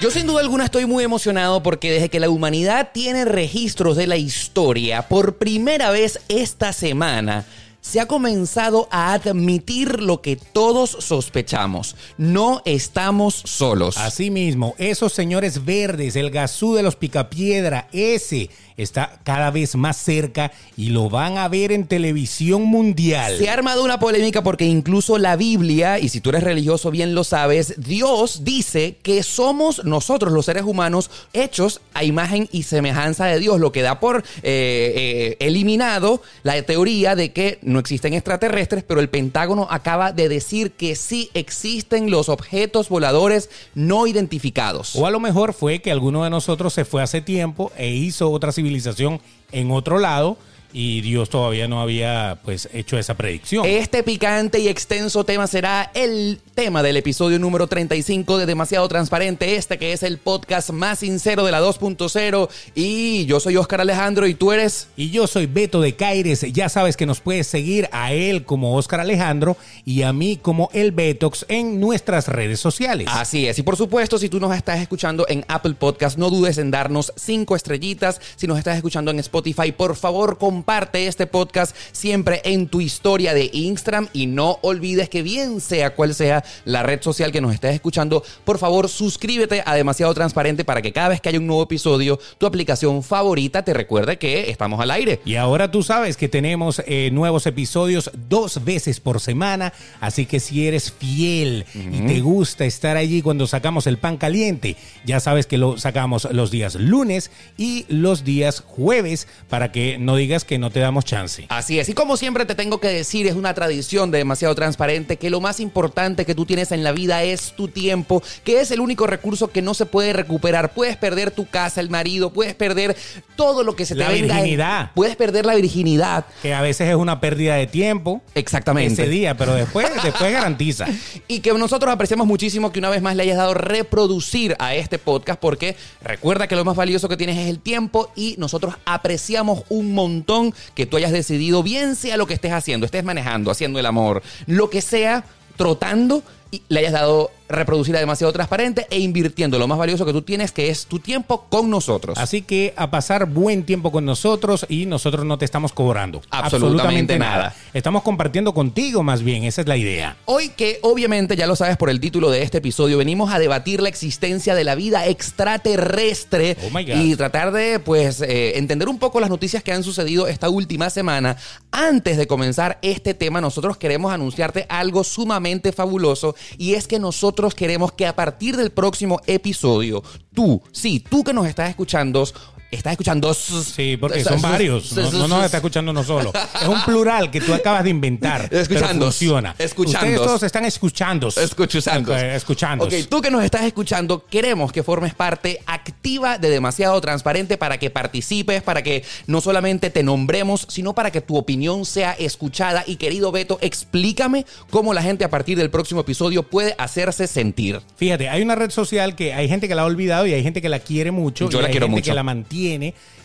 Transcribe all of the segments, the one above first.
Yo sin duda alguna estoy muy emocionado porque desde que la humanidad tiene registros de la historia, por primera vez esta semana, se ha comenzado a admitir lo que todos sospechamos. No estamos solos. Asimismo, esos señores verdes, el gasú de los picapiedra, ese está cada vez más cerca y lo van a ver en televisión mundial. Se ha armado una polémica porque incluso la Biblia, y si tú eres religioso bien lo sabes, Dios dice que somos nosotros los seres humanos hechos a imagen y semejanza de Dios, lo que da por eh, eh, eliminado la teoría de que no existen extraterrestres, pero el Pentágono acaba de decir que sí existen los objetos voladores no identificados. O a lo mejor fue que alguno de nosotros se fue hace tiempo e hizo otra civilización en otro lado y Dios todavía no había pues hecho esa predicción. Este picante y extenso tema será el tema del episodio número 35 de Demasiado Transparente, este que es el podcast más sincero de la 2.0 y yo soy Oscar Alejandro y tú eres y yo soy Beto de Caires, ya sabes que nos puedes seguir a él como Oscar Alejandro y a mí como el Betox en nuestras redes sociales. Así es, y por supuesto si tú nos estás escuchando en Apple Podcast, no dudes en darnos cinco estrellitas, si nos estás escuchando en Spotify, por favor, compártelo comparte este podcast siempre en tu historia de Instagram y no olvides que bien sea cual sea la red social que nos estés escuchando, por favor suscríbete a Demasiado Transparente para que cada vez que haya un nuevo episodio, tu aplicación favorita te recuerde que estamos al aire. Y ahora tú sabes que tenemos eh, nuevos episodios dos veces por semana, así que si eres fiel y te gusta estar allí cuando sacamos el pan caliente, ya sabes que lo sacamos los días lunes y los días jueves para que no digas que no te damos chance. Así es, y como siempre te tengo que decir, es una tradición de demasiado transparente que lo más importante que tú tienes en la vida es tu tiempo, que es el único recurso que no se puede recuperar. Puedes perder tu casa, el marido, puedes perder todo lo que se te la venga. virginidad. Puedes perder la virginidad. Que a veces es una pérdida de tiempo. Exactamente. Ese día, pero después, después garantiza. Y que nosotros apreciamos muchísimo que una vez más le hayas dado reproducir a este podcast porque recuerda que lo más valioso que tienes es el tiempo y nosotros apreciamos un montón que tú hayas decidido, bien sea lo que estés haciendo, estés manejando, haciendo el amor, lo que sea, trotando y le hayas dado reproducir a demasiado transparente e invirtiendo lo más valioso que tú tienes, que es tu tiempo con nosotros. Así que a pasar buen tiempo con nosotros y nosotros no te estamos cobrando Absolutamente nada. Estamos compartiendo contigo más bien, esa es la idea. Hoy que obviamente ya lo sabes por el título de este episodio, venimos a debatir la existencia de la vida extraterrestre Oh y tratar de pues eh, entender un poco las noticias que han sucedido esta última semana. Antes de comenzar este tema, nosotros queremos anunciarte algo sumamente fabuloso y es que nosotros queremos que a partir del próximo episodio, tú, sí, tú que nos estás escuchando, estás escuchando... Sí, porque son varios. No, no nos está escuchando uno solo. Es un plural que tú acabas de inventar. Escuchando. funciona. Escuchando. Ustedes todos están escuchando. Escuchando. Ok, Escuchando. Ok, tú que nos estás escuchando, queremos que formes parte activa de Demasiado Transparente para que participes, para que no solamente te nombremos, sino para que tu opinión sea escuchada. Y querido Beto, explícame cómo la gente a partir del próximo episodio puede hacerse sentir. Fíjate, hay una red social que hay gente que la ha olvidado y hay gente que la quiere mucho. Yo y la hay quiero gente mucho. que la mantiene,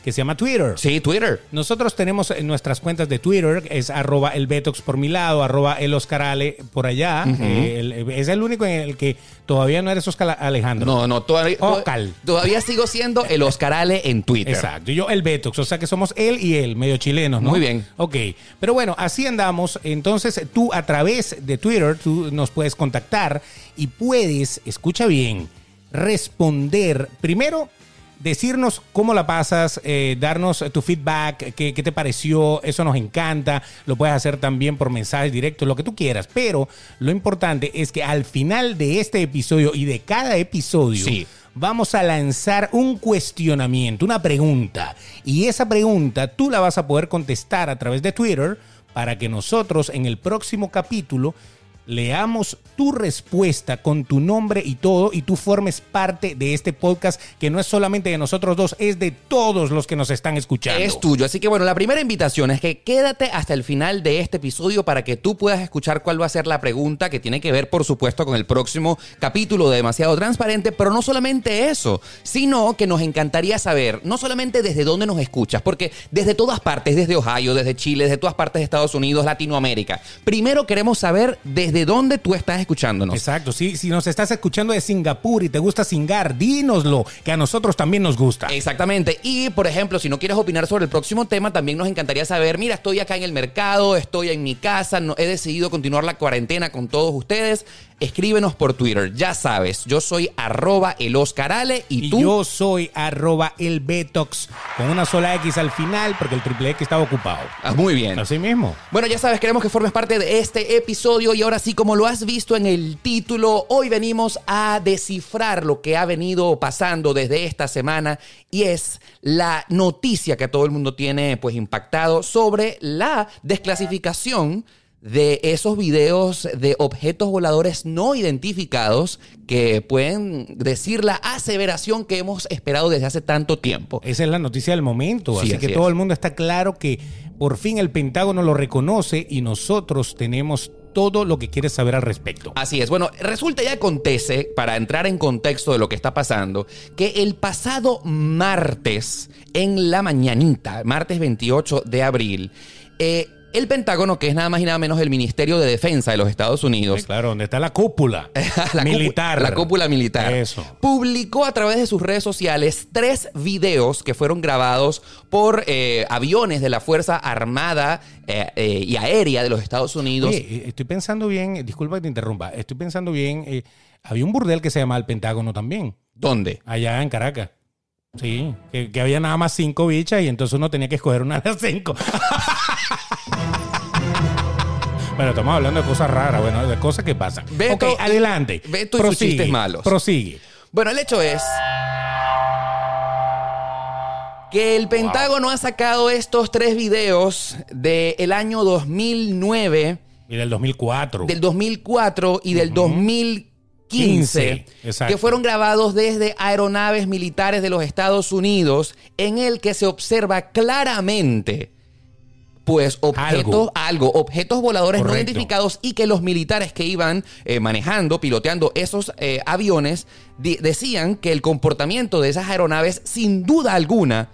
que se llama Twitter. Sí, Twitter. Nosotros tenemos en nuestras cuentas de Twitter, es arroba el Betox por mi lado, arroba el Oscar Ale por allá. Eh, el- es el único en el que todavía no eres Oscar Alejandro. No, no, todavía, Ocal. todavía sigo siendo el Oscarale en Twitter. Exacto, y yo el Betox, o sea que somos él y él, medio chilenos, ¿no? Muy bien. Ok, pero bueno, así andamos. Entonces tú a través de Twitter, tú nos puedes contactar y puedes, escucha bien, responder primero. Decirnos cómo la pasas, eh, darnos tu feedback, qué, qué te pareció, eso nos encanta. Lo puedes hacer también por mensajes directos, lo que tú quieras. Pero lo importante es que al final de este episodio y de cada episodio, Sí. vamos a lanzar un cuestionamiento, una pregunta. Y esa pregunta tú la vas a poder contestar a través de Twitter para que nosotros en el próximo capítulo leamos tu respuesta con tu nombre y todo y tú formes parte de este podcast que no es solamente de nosotros dos, es de todos los que nos están escuchando. Es tuyo. Así que bueno, la primera invitación es que quédate hasta el final de este episodio para que tú puedas escuchar cuál va a ser la pregunta que tiene que ver, por supuesto, con el próximo capítulo de Demasiado Transparente. Pero no solamente eso, sino que nos encantaría saber, no solamente desde dónde nos escuchas, porque desde todas partes, desde Ohio, desde Chile, desde todas partes de Estados Unidos, Latinoamérica. Primero queremos saber desde desde dónde tú estás escuchándonos. Exacto, sí, si nos estás escuchando de Singapur y te gusta singar, dínoslo, que a nosotros también nos gusta. Exactamente. Y, por ejemplo, si no quieres opinar sobre el próximo tema, también nos encantaría saber, mira, estoy acá en el mercado, estoy en mi casa, no, he decidido continuar la cuarentena con todos ustedes. Escríbenos por Twitter. Ya sabes, yo soy arroba el Oscarale y, Y tú... yo soy arroba el Betox con una sola X al final porque el triple X estaba ocupado. Ah, muy bien. Así mismo. Bueno, ya sabes, queremos que formes parte de este episodio y ahora sí, como lo has visto en el título, hoy venimos a descifrar lo que ha venido pasando desde esta semana y es la noticia que todo el mundo tiene pues impactado sobre la desclasificación de esos videos de objetos voladores no identificados que pueden decir la aseveración que hemos esperado desde hace tanto tiempo. Esa es la noticia del momento. Sí, así, así que es. todo el mundo está claro que por fin el Pentágono lo reconoce y nosotros tenemos todo lo que quieres saber al respecto. Así es. Bueno, resulta y acontece, para entrar en contexto de lo que está pasando, que el pasado martes, en la mañanita, martes 28 de abril, eh, el Pentágono, que es nada más y nada menos el Ministerio de Defensa de los Estados Unidos, Sí, claro, donde está la cúpula la cúpula- militar. la cúpula militar. Eso. Publicó a través de sus redes sociales tres videos que fueron grabados por eh, aviones de la Fuerza Armada eh, eh, y Aérea de los Estados Unidos. Oye, estoy pensando bien, disculpa que te interrumpa, estoy pensando bien, había un burdel que se llamaba el Pentágono también, ¿Dónde? allá en Caracas. Sí, que, que había nada más cinco bichas y entonces uno tenía que escoger una de las cinco. bueno, estamos hablando de cosas raras, bueno, de cosas que pasan. Beto ok, adelante. Beto y sus chistes malos. Prosigue. Bueno, el hecho es que el Pentágono ha sacado estos tres videos del año 2009, Y del 2004. del 2004 y del 2015, 15, exacto. que fueron grabados desde aeronaves militares de los Estados Unidos, en el que se observa claramente pues objetos, Algo. algo, objetos voladores no identificados y que los militares que iban eh, manejando, piloteando esos eh, aviones, decían que el comportamiento de esas aeronaves, sin duda alguna,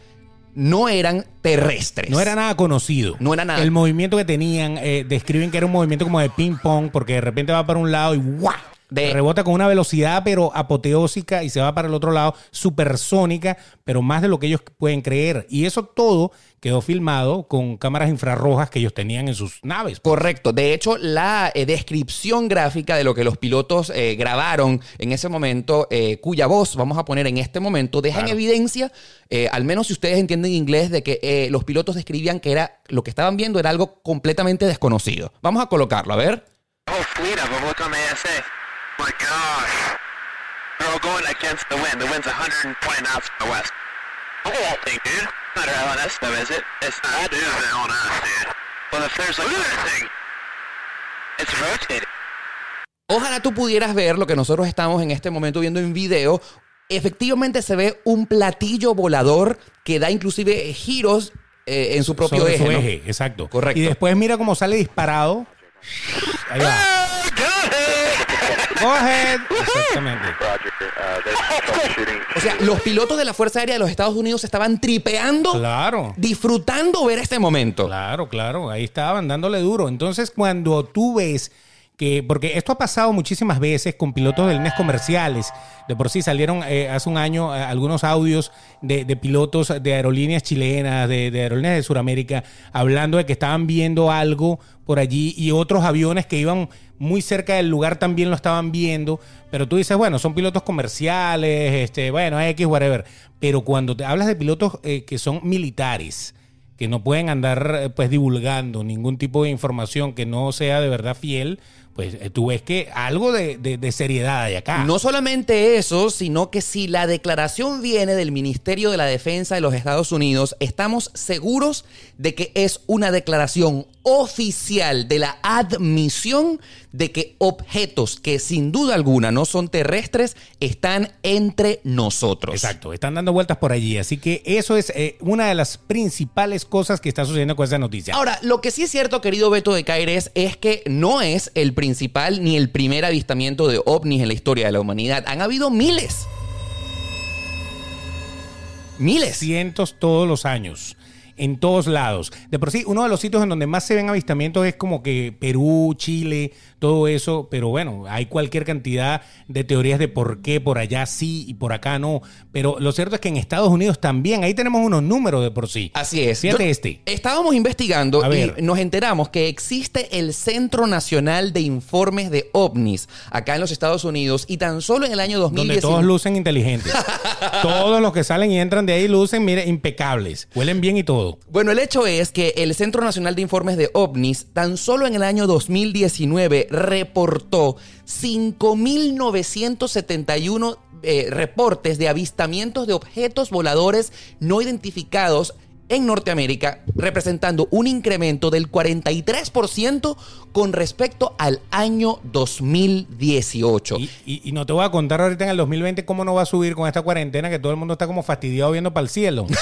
no eran terrestres. No era nada conocido. No era nada. El movimiento que tenían, eh, describen que era un movimiento como de ping-pong, porque de repente va para un lado y ¡guau! De- Rebota con una velocidad, pero apoteósica, y se va para el otro lado, supersónica, pero más de lo que ellos pueden creer. Y eso todo quedó filmado con cámaras infrarrojas que ellos tenían en sus naves. Correcto. De hecho, la eh, descripción gráfica de lo que los pilotos eh, grabaron en ese momento, eh, cuya voz vamos a poner en este momento, deja en evidencia, eh, al menos si ustedes entienden inglés, de que eh, los pilotos describían que era lo que estaban viendo era algo completamente desconocido. Vamos a colocarlo, a ver. whole fleet of them. Look on the ASA. My gosh. They're all going against the wind. The wind's 120 knots from the west. Look at that thing, dude. Not our LNS though, is it? It's not. That is an LNS, dude. Well, if there's like... Look at that thing. It's rotating. Ojalá tú pudieras ver lo que nosotros estamos en este momento viendo en video. Efectivamente se ve un platillo volador que da inclusive giros eh, en su propio Sobre eje. su ¿no? eje, exacto. Correcto. Y después mira cómo sale disparado. Ahí va. Go ahead. Exactamente. O sea, los pilotos de la Fuerza Aérea de los Estados Unidos estaban tripeando, Claro. disfrutando ver este momento. Claro, claro, ahí estaban dándole duro. Entonces, cuando tú ves que, porque esto ha pasado muchísimas veces con pilotos de líneas comerciales, de por sí salieron eh, hace un año eh, algunos audios de, pilotos de aerolíneas chilenas, de, aerolíneas de Sudamérica, hablando de que estaban viendo algo por allí y otros aviones que iban muy cerca del lugar también lo estaban viendo, pero tú dices, bueno, son pilotos comerciales, este, bueno, X, whatever. Pero cuando te hablas de pilotos eh, que son militares, que no pueden andar pues divulgando ningún tipo de información que no sea de verdad fiel, pues eh, tú ves que algo de, de- de seriedad hay acá. No solamente eso, sino que si la declaración viene del Ministerio de la Defensa de los Estados Unidos, estamos seguros de que es una declaración oficial de la admisión de que objetos que sin duda alguna no son terrestres están entre nosotros. Exacto, están dando vueltas por allí. Así que eso es eh, una de las principales cosas que está sucediendo con esa noticia. Ahora, lo que sí es cierto, querido Beto de Caires, es que no es el principal ni el primer avistamiento de ovnis en la historia de la humanidad. Han habido miles. Miles. cientos todos los años. En todos lados. De por sí, uno de los sitios en donde más se ven avistamientos es como que Perú, Chile, todo eso, pero bueno, hay cualquier cantidad de teorías de por qué por allá sí y por acá no. Pero lo cierto es que en Estados Unidos también, ahí tenemos unos números de por sí. Así es. Fíjate Yo- este. Estábamos investigando A ver. y nos enteramos que existe el Centro Nacional de Informes de OVNIs acá en los Estados Unidos y tan solo en el año Donde 2019 todos lucen inteligentes. todos los que salen y entran de ahí lucen, mire, impecables. Huelen bien y todo. Bueno, el hecho es que el Centro Nacional de Informes de OVNIs tan solo en el año 2019 reportó 5.971 eh, reportes de avistamientos de objetos voladores no identificados en Norteamérica, representando un incremento del 43% con respecto al año 2018. Y, y- y no te voy a contar ahorita en el 2020 cómo no va a subir con esta cuarentena que todo el mundo está como fastidiado viendo para el cielo.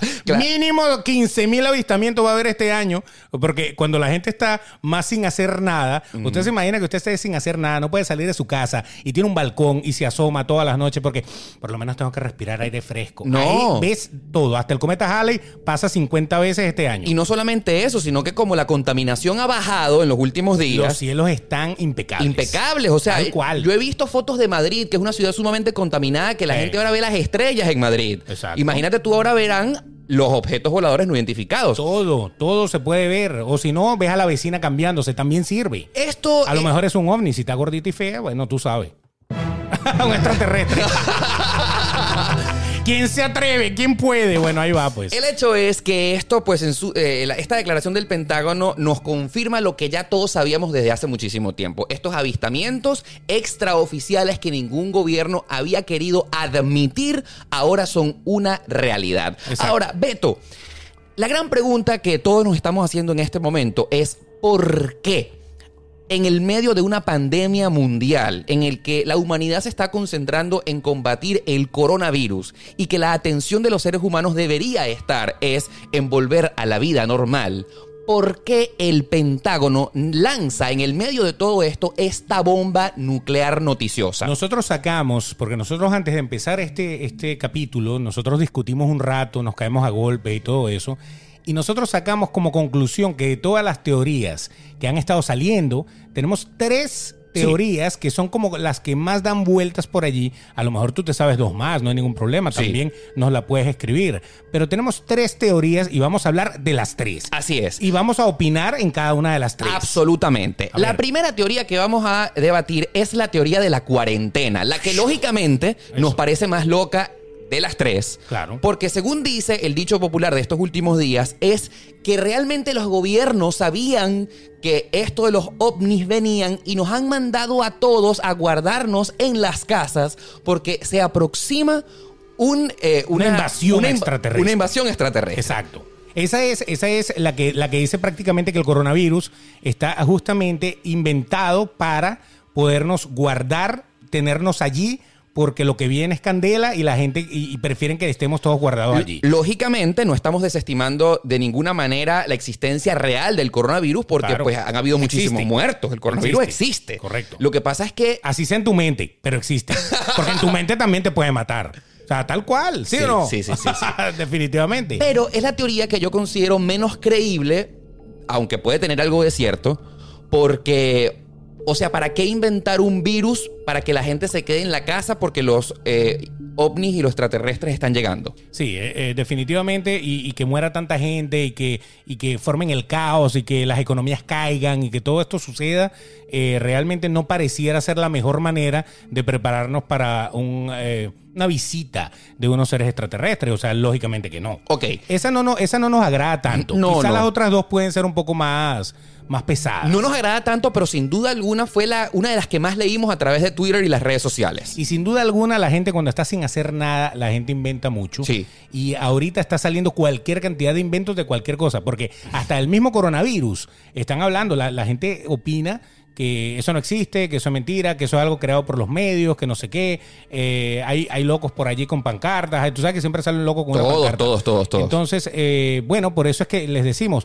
Claro. Mínimo 15 mil avistamientos va a haber este año, porque cuando la gente está más sin hacer nada, usted se imagina que usted esté sin hacer nada, no puede salir de su casa y tiene un balcón y se asoma todas las noches porque por lo menos tengo que respirar aire fresco. No. Ahí ves todo, hasta el cometa Halley pasa 50 veces este año. Y no solamente eso, sino que como la contaminación ha bajado en los últimos los días, cielos están impecables. impecables. O sea, Tal cual. yo he visto fotos de Madrid, que es una ciudad sumamente contaminada, que la Sí. gente ahora ve las estrellas en Madrid. Exacto. Imagínate tú ahora verán los objetos voladores no identificados. Todo, todo se puede ver. O si no, ves a la vecina cambiándose, también sirve. Esto A lo mejor es un ovni, si está gordita y fea, bueno, tú sabes. un extraterrestre. ¿Quién se atreve? ¿Quién puede? Bueno, ahí va, pues. El hecho es que esto, pues, en su- eh, la- esta declaración del Pentágono nos confirma lo que ya todos sabíamos desde hace muchísimo tiempo. Estos avistamientos extraoficiales que ningún gobierno había querido admitir, ahora son una realidad. Exacto. Ahora, Beto, la gran pregunta que todos nos estamos haciendo en este momento es ¿por qué? En el medio de una pandemia mundial en el que la humanidad se está concentrando en combatir el coronavirus y que la atención de los seres humanos debería estar es en volver a la vida normal, ¿por qué el Pentágono lanza en el medio de todo esto esta bomba nuclear noticiosa? Nosotros sacamos, porque nosotros antes de empezar este, este capítulo, nosotros discutimos un rato, nos caemos a golpe y todo eso, y nosotros sacamos como conclusión que de todas las teorías que han estado saliendo, tenemos tres teorías que son como las que más dan vueltas por allí. A lo mejor tú te sabes dos más, no hay ningún problema, Sí. también nos la puedes escribir. Pero tenemos tres teorías y vamos a hablar de las tres. Así es. Y vamos a opinar en cada una de las tres. Absolutamente. La primera teoría que vamos a debatir es la teoría de la cuarentena, la que lógicamente nos parece más loca de las tres. Claro. Porque según dice el dicho popular de estos últimos días, es que realmente los gobiernos sabían que esto de los ovnis venían y nos han mandado a todos a guardarnos en las casas porque se aproxima un, eh, Una invasión inv- extraterrestre. Una invasión extraterrestre. Exacto. Esa es, esa es la, que, la que dice prácticamente que el coronavirus está justamente inventado para podernos guardar, tenernos allí, porque lo que viene es candela y la gente y, y prefieren que estemos todos guardados allí. Lógicamente, no estamos desestimando de ninguna manera la existencia real del coronavirus porque Claro. pues han habido muchísimos Existe. muertos. El coronavirus Existe. existe. Correcto. Lo que pasa es que Así sea en tu mente, pero existe. Porque en tu mente también te puede matar. O sea, tal cual, ¿sí, Sí, o no? sí, sí, sí, sí. Definitivamente. Pero es la teoría que yo considero menos creíble, aunque puede tener algo de cierto, porque, o sea, ¿para qué inventar un virus para que la gente se quede en la casa porque los eh, ovnis y los extraterrestres están llegando? Sí, eh, eh, definitivamente, y, y que muera tanta gente y que, y que formen el caos y que las economías caigan y que todo esto suceda, eh, realmente no pareciera ser la mejor manera de prepararnos para un, una visita de unos seres extraterrestres. O sea, lógicamente que no. Ok. Esa no, no, esa no nos agrada tanto. No, Quizás no. las otras dos pueden ser un poco más, más pesadas. No nos agrada tanto, pero sin duda alguna fue la, una de las que más leímos a través de Twitter y las redes sociales. Y sin duda alguna, la gente cuando está sin hacer nada, la gente inventa mucho. Sí. Y ahorita está saliendo cualquier cantidad de inventos de cualquier cosa, porque hasta el mismo coronavirus están hablando, la, la gente opina que eso no existe, que eso es mentira, que eso es algo creado por los medios, que no sé qué. Eh, hay, hay locos por allí con pancartas. Tú sabes que siempre salen locos con una Todos, pancarta. todos, todos, todos. Entonces, eh, bueno, por eso es que les decimos,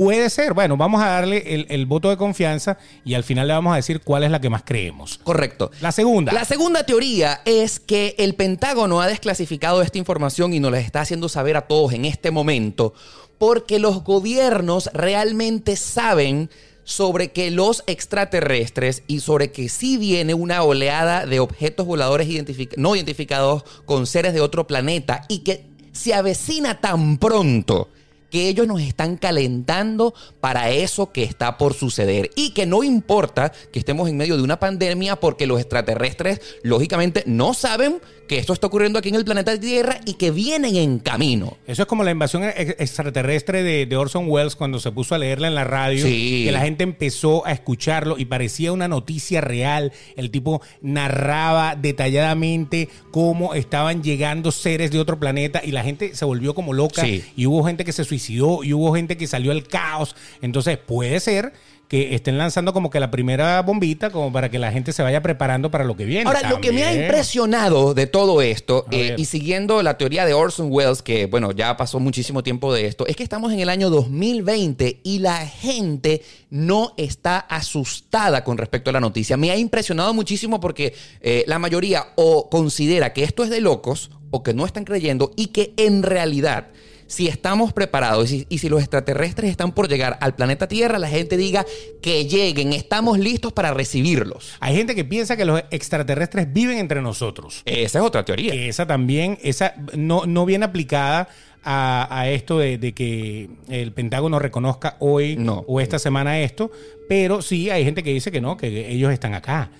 puede ser, bueno, vamos a darle el, el voto de confianza y al final le vamos a decir cuál es la que más creemos. Correcto. La segunda. La segunda teoría es que el Pentágono ha desclasificado esta información y nos la está haciendo saber a todos en este momento porque los gobiernos realmente saben sobre que los extraterrestres y sobre que sí viene una oleada de objetos voladores identific- no identificados con seres de otro planeta y que se avecina tan pronto que ellos nos están calentando para eso que está por suceder y que no importa que estemos en medio de una pandemia porque los extraterrestres lógicamente no saben que esto está ocurriendo aquí en el planeta Tierra y que vienen en camino. Eso es como la invasión ex- extraterrestre de, de Orson Welles cuando se puso a leerla en la radio. Sí. Que la gente empezó a escucharlo y parecía una noticia real. El tipo narraba detalladamente cómo estaban llegando seres de otro planeta y la gente se volvió como loca. Sí. Y hubo gente que se suicidó y hubo gente que salió al caos. Entonces puede ser que estén lanzando como que la primera bombita como para que la gente se vaya preparando para lo que viene. Ahora, lo que me ha impresionado de todo esto, eh, y siguiendo la teoría de Orson Welles, que bueno, ya pasó muchísimo tiempo de esto, es que estamos en el año 2020 y la gente no está asustada con respecto a la noticia. Me ha impresionado muchísimo porque eh, la mayoría o considera que esto es de locos o que no están creyendo y que en realidad si estamos preparados y si, y si los extraterrestres están por llegar al planeta Tierra, la gente diga que lleguen, estamos listos para recibirlos. Hay gente que piensa que los extraterrestres viven entre nosotros. Esa es otra teoría. Esa también, esa no, no viene aplicada a, a esto de, de que el Pentágono reconozca hoy No. o esta semana esto, pero sí hay gente que dice que no, que ellos están acá.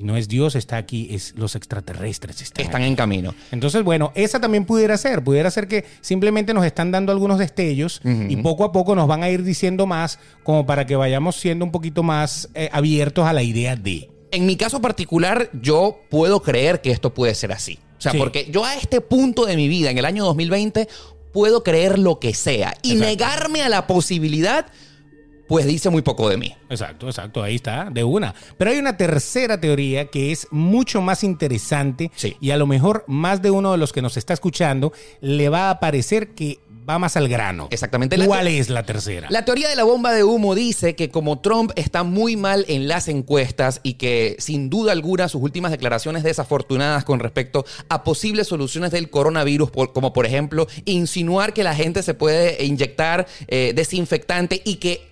Y no es Dios está aquí, es los extraterrestres están, Están en camino. Entonces, bueno, esa también pudiera ser. Pudiera ser que simplemente nos están dando algunos destellos y poco a poco nos van a ir diciendo más como para que vayamos siendo un poquito más eh, abiertos a la idea de. En mi caso particular, yo puedo creer que esto puede ser así. O sea, Sí. porque yo a este punto de mi vida, en el año 2020, puedo creer lo que sea. Y Exacto. negarme a la posibilidad, pues dice muy poco de mí. Exacto, exacto, ahí está, de una. Pero hay una tercera teoría que es mucho más interesante Sí. y a lo mejor más de uno de los que nos está escuchando le va a parecer que va más al grano. Exactamente. ¿Cuál es la tercera? La teoría de la bomba de humo dice que como Trump está muy mal en las encuestas y que sin duda alguna sus últimas declaraciones desafortunadas con respecto a posibles soluciones del coronavirus, por- como por ejemplo insinuar que la gente se puede inyectar eh, desinfectante y que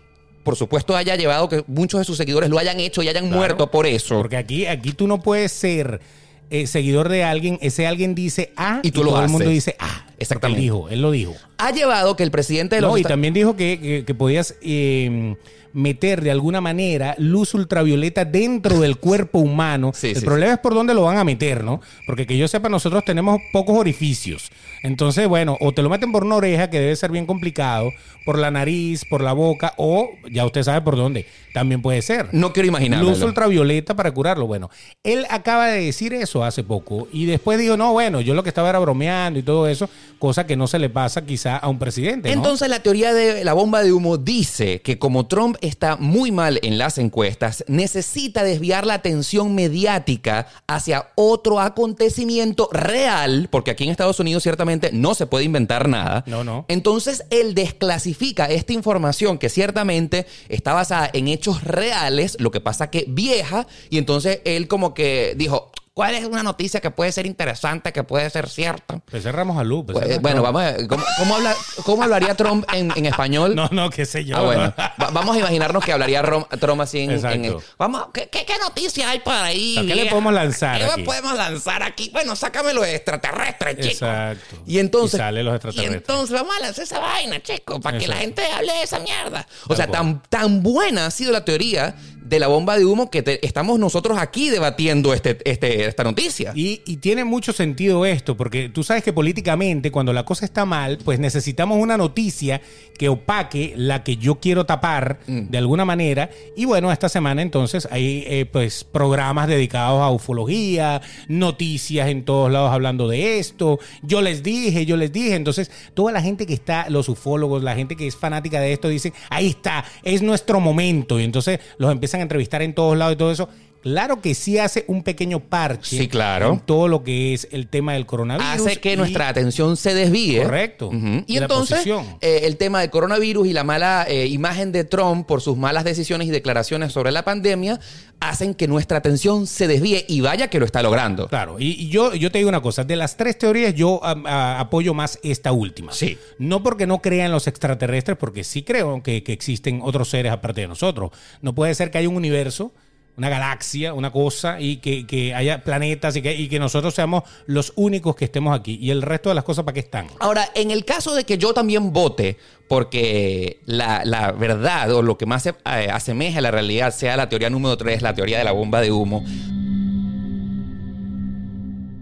por supuesto haya llevado que muchos de sus seguidores lo hayan hecho y hayan Claro. muerto por eso. Porque aquí, aquí tú no puedes ser eh, seguidor de alguien, ese alguien dice A Y tú lo todo el mundo dice A. Exactamente. Él dijo, él lo dijo. Ha llevado que el presidente de los No, y también dijo que, que- que podías eh, meter de alguna manera luz ultravioleta dentro del cuerpo humano. Sí, el sí, problema es por dónde lo van a meter, ¿no? Porque que yo sepa, nosotros tenemos pocos orificios. Entonces, bueno, o te lo meten por una oreja, que debe ser bien complicado, por la nariz, por la boca, o ya usted sabe por dónde. También puede ser. No quiero imaginarlo. Luz ultravioleta para curarlo. Bueno, él acaba de decir eso hace poco y después dijo, no, bueno, yo lo que estaba era bromeando y todo eso, cosa que no se le pasa quizá a un presidente. ¿no? Entonces la teoría de la bomba de humo dice que como Trump está muy mal en las encuestas, necesita desviar la atención mediática hacia otro acontecimiento real, porque aquí en Estados Unidos ciertamente no se puede inventar nada. No, no. Entonces él desclasifica esta información que ciertamente está basada en hechos reales, lo que pasa que vieja, y entonces él como que dijo, ¿cuál es una noticia que puede ser interesante, que puede ser cierta? Pues cerramos a luz. pues Pues, bueno, vamos a ver. ¿Cómo, cómo habla- cómo hablaría Trump en, en español? No, no, qué sé yo. Ah, bueno. ¿no? Va- vamos a imaginarnos que hablaría Rom- Trump así en, en- vamos, ¿qué, qué, qué noticia hay por ahí? ¿A qué le podemos lanzar ¿Qué aquí? podemos lanzar aquí? Bueno, sácame los extraterrestres, chico. Exacto. Y entonces. Y sale los y extraterrestres. entonces vamos a lanzar esa vaina, chico, para que la gente hable de esa mierda. O sea, tan, tan buena ha sido la teoría de la bomba de humo que te- estamos nosotros aquí debatiendo este, este, esta noticia. Y, y tiene mucho sentido esto, porque tú sabes que políticamente, cuando la cosa está mal, pues necesitamos una noticia que opaque la que yo quiero tapar Mm. de alguna manera. Y bueno, esta semana entonces hay eh, pues programas dedicados a ufología, noticias en todos lados hablando de esto. Yo les dije, yo les dije. Entonces, toda la gente que está, los ufólogos, la gente que es fanática de esto, dicen, ahí está, es nuestro momento. Y entonces los empiezan a entrevistar en todos lados y todo eso. Claro que sí hace un pequeño parche Sí, claro. en todo lo que es el tema del coronavirus. hace que y- nuestra atención se desvíe. Correcto. Y entonces, eh, el tema del coronavirus y la mala eh, imagen de Trump por sus malas decisiones y declaraciones sobre la pandemia hacen que nuestra atención se desvíe y vaya que lo está logrando. Claro, y, y yo, yo te digo una cosa, de las tres teorías yo a- apoyo más esta última. Sí. No porque no crea en los extraterrestres, porque sí creo que, que existen otros seres aparte de nosotros. No puede ser que haya un universo, una galaxia, una cosa, y que, que haya planetas y que, y que nosotros seamos los únicos que estemos aquí. Y el resto de las cosas, ¿para qué están? Ahora, en el caso de que yo también vote porque la, la verdad o lo que más se eh, asemeja a la realidad sea la teoría número 3, la teoría de la bomba de humo.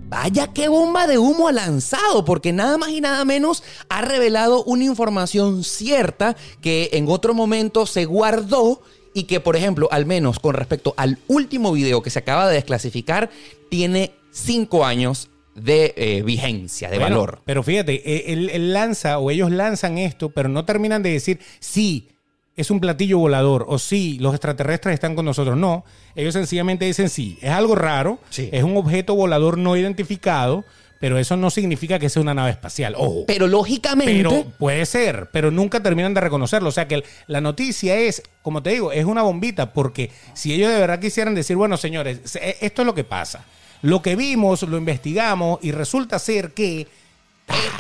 Vaya qué bomba de humo ha lanzado, porque nada más y nada menos ha revelado una información cierta que en otro momento se guardó y que, por ejemplo, al menos con respecto al último video que se acaba de desclasificar, tiene cinco años de eh, vigencia, de Bueno, valor. Pero fíjate, eh, él, él lanza o ellos lanzan esto, pero no terminan de decir sí. Es un platillo volador, o sí, los extraterrestres están con nosotros. No, ellos sencillamente dicen sí. Es algo raro, Sí. es un objeto volador no identificado, pero eso no significa que sea una nave espacial. Ojo. Pero lógicamente, Pero puede ser, pero nunca terminan de reconocerlo. O sea que el- la noticia es, como te digo, es una bombita, porque si ellos de verdad quisieran decir, bueno, señores, se- esto es lo que pasa. Lo que vimos, lo investigamos y resulta ser que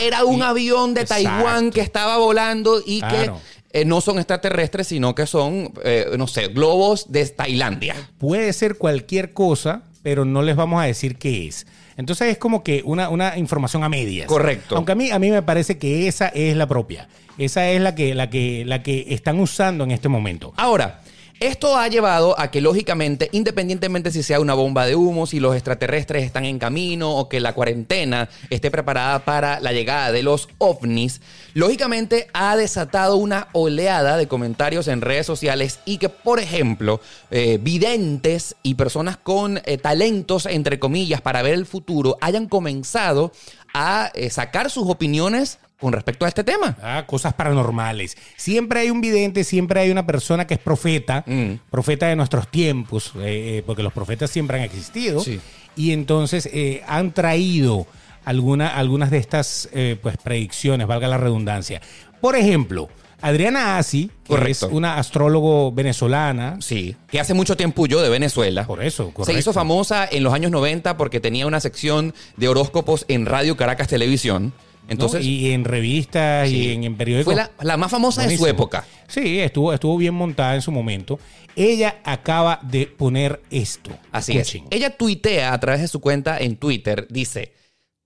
era un Y- avión de Exacto. Taiwán que estaba volando y Claro. que eh, no son extraterrestres, sino que son, eh, no sé, globos de Tailandia. puede ser cualquier cosa, pero no les vamos a decir qué es. Entonces es como que una, una información a medias. Correcto. Aunque a mí, a mí me parece que esa es la propia. Esa es la que, la que, la que están usando en este momento. Ahora, esto ha llevado a que, lógicamente, independientemente si sea una bomba de humo, si los extraterrestres están en camino o que la cuarentena esté preparada para la llegada de los ovnis, lógicamente ha desatado una oleada de comentarios en redes sociales y que, por ejemplo, eh, videntes y personas con eh, talentos, entre comillas, para ver el futuro, hayan comenzado a eh, sacar sus opiniones con respecto a este tema. Ah, cosas paranormales. Siempre hay un vidente, siempre hay una persona que es profeta, Mm. profeta de nuestros tiempos, eh, eh, porque los profetas siempre han existido. Sí. Y entonces eh, han traído alguna, algunas de estas eh, pues, predicciones, valga la redundancia. Por ejemplo, Adriana Asi, que Correcto. es una astrólogo venezolana. Sí, que hace mucho tiempo huyó de Venezuela. Por eso, Se correcto. hizo famosa en los años 90 porque tenía una sección de horóscopos en Radio Caracas Televisión. Entonces, ¿no? Y en revistas sí, y en, en periódicos. fue la, la más famosa de su Buenísimo. época. Sí, estuvo, estuvo bien montada en su momento. Ella acaba de poner esto. Así Escuchen. es. Ella tuitea a través de su cuenta en Twitter, dice,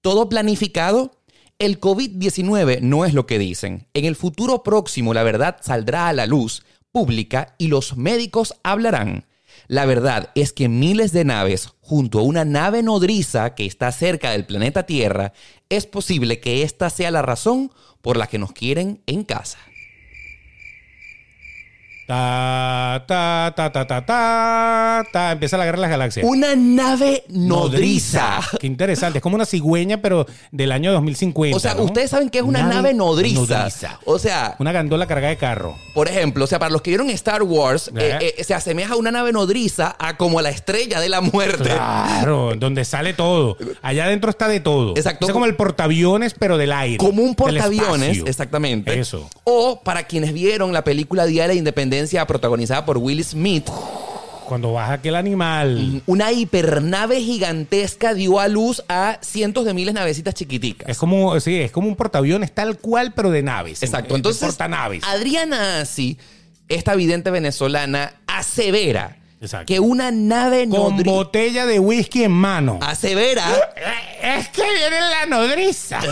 todo planificado, el COVID-19 no es lo que dicen. En el futuro próximo la verdad saldrá a la luz pública y los médicos hablarán. La verdad es que miles de naves junto a una nave nodriza que está cerca del planeta Tierra, es posible que esta sea la razón por la que nos quieren en casa. Ta, ta, ta, ta, ta, ta, ta. Empieza la guerra de las galaxias. Una nave nodriza. Qué interesante. Es como una cigüeña, pero del año 2050. O sea, ¿no? ustedes saben que es una nave, nodriza. nodriza. O sea, Una gandola cargada de carro. por ejemplo, o sea, para los que vieron Star Wars, eh, eh, se asemeja a una nave nodriza a como la estrella de la muerte. Claro, donde sale todo. Allá adentro está de todo. Exacto. Es como el portaaviones, pero del aire. Como un portaaviones, exactamente. Eso. O para quienes vieron la película Día de la Independencia protagonizada por Will Smith, Cuando baja aquel animal. una hipernave gigantesca dio a luz a cientos de miles de navecitas chiquiticas. Es como, sí, es como un portaaviones tal cual, pero de naves. Exacto. Eh, Entonces, portanaves. Adriana Asi, esta vidente venezolana, asevera Exacto. que una nave Con nodriza. botella de whisky en mano. Asevera Es que viene la nodriza.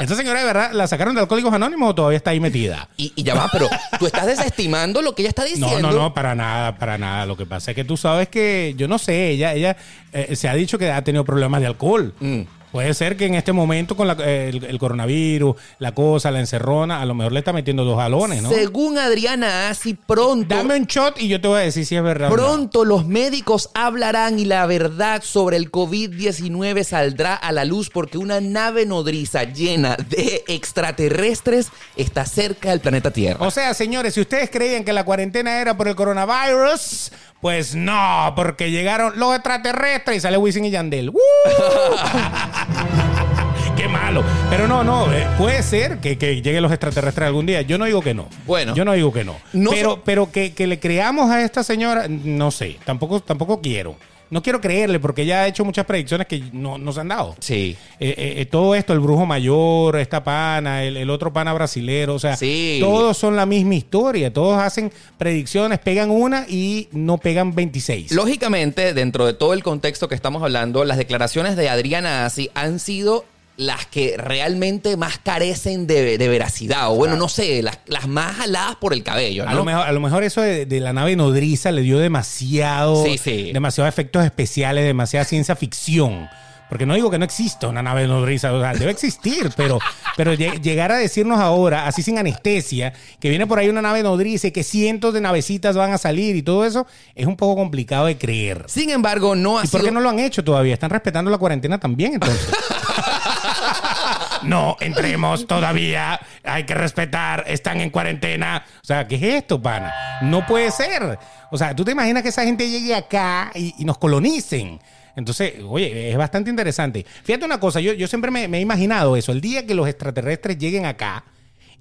Esta señora de verdad la sacaron de Alcohólicos Anónimos o todavía está ahí metida. Y, y ya va, pero tú estás desestimando lo que ella está No, diciendo. no, no, para nada, para nada. Lo que pasa es que tú sabes que, yo no sé, ella, ella eh, se ha dicho que ha tenido problemas de alcohol. Mm. Puede ser que en este momento con la- el, el coronavirus, la cosa, la encerrona, a lo mejor le está metiendo dos jalones, ¿no? Según Adriana Asi, pronto, Dame un shot y yo te voy a decir si es verdad. o no. pronto los médicos hablarán y la verdad sobre el COVID-19 saldrá a la luz porque una nave nodriza llena de extraterrestres está cerca del planeta Tierra. O sea, señores, si ustedes creían que la cuarentena era por el coronavirus, pues no, porque llegaron los extraterrestres y sale Wisin y Yandel. ¡Uh! Qué malo. Pero no, no, eh, puede ser que, que lleguen los extraterrestres algún día. Yo no digo que no. Bueno. Yo no digo que no. No pero so- pero que, que le creamos a esta señora, no sé. Tampoco, tampoco quiero. No quiero creerle porque ella ha hecho muchas predicciones que no nos han dado. Sí. Eh, eh, eh, todo esto, el brujo mayor, esta pana, el, el otro pana brasilero, o sea, Sí. todos son la misma historia, todos hacen predicciones, pegan una y no pegan 26. Lógicamente, dentro de todo el contexto que estamos hablando, las declaraciones de Adriana Asi han sido las que realmente más carecen de, de veracidad, o bueno, no sé, las, las más jaladas por el cabello, a, lo mejor, a lo mejor eso de, de la nave nodriza le dio demasiado, Sí, sí. demasiados efectos especiales, demasiada ciencia ficción. Porque no digo que no exista una nave nodriza, o sea, debe existir, pero, pero lle- llegar a decirnos ahora, así sin anestesia, que viene por ahí una nave nodriza y que cientos de navecitas van a salir y todo eso, es un poco complicado de creer. Sin embargo, no ha ¿Y por qué no lo han hecho todavía? ¿Están respetando la cuarentena también entonces? no, entremos todavía. Hay que respetar. Están en cuarentena. O sea, ¿qué es esto, pana? No puede ser. O sea, ¿tú te imaginas que esa gente llegue acá y, nos colonicen? Entonces, oye, es bastante interesante. Fíjate una cosa, yo, yo siempre me he imaginado eso. El día que los extraterrestres lleguen acá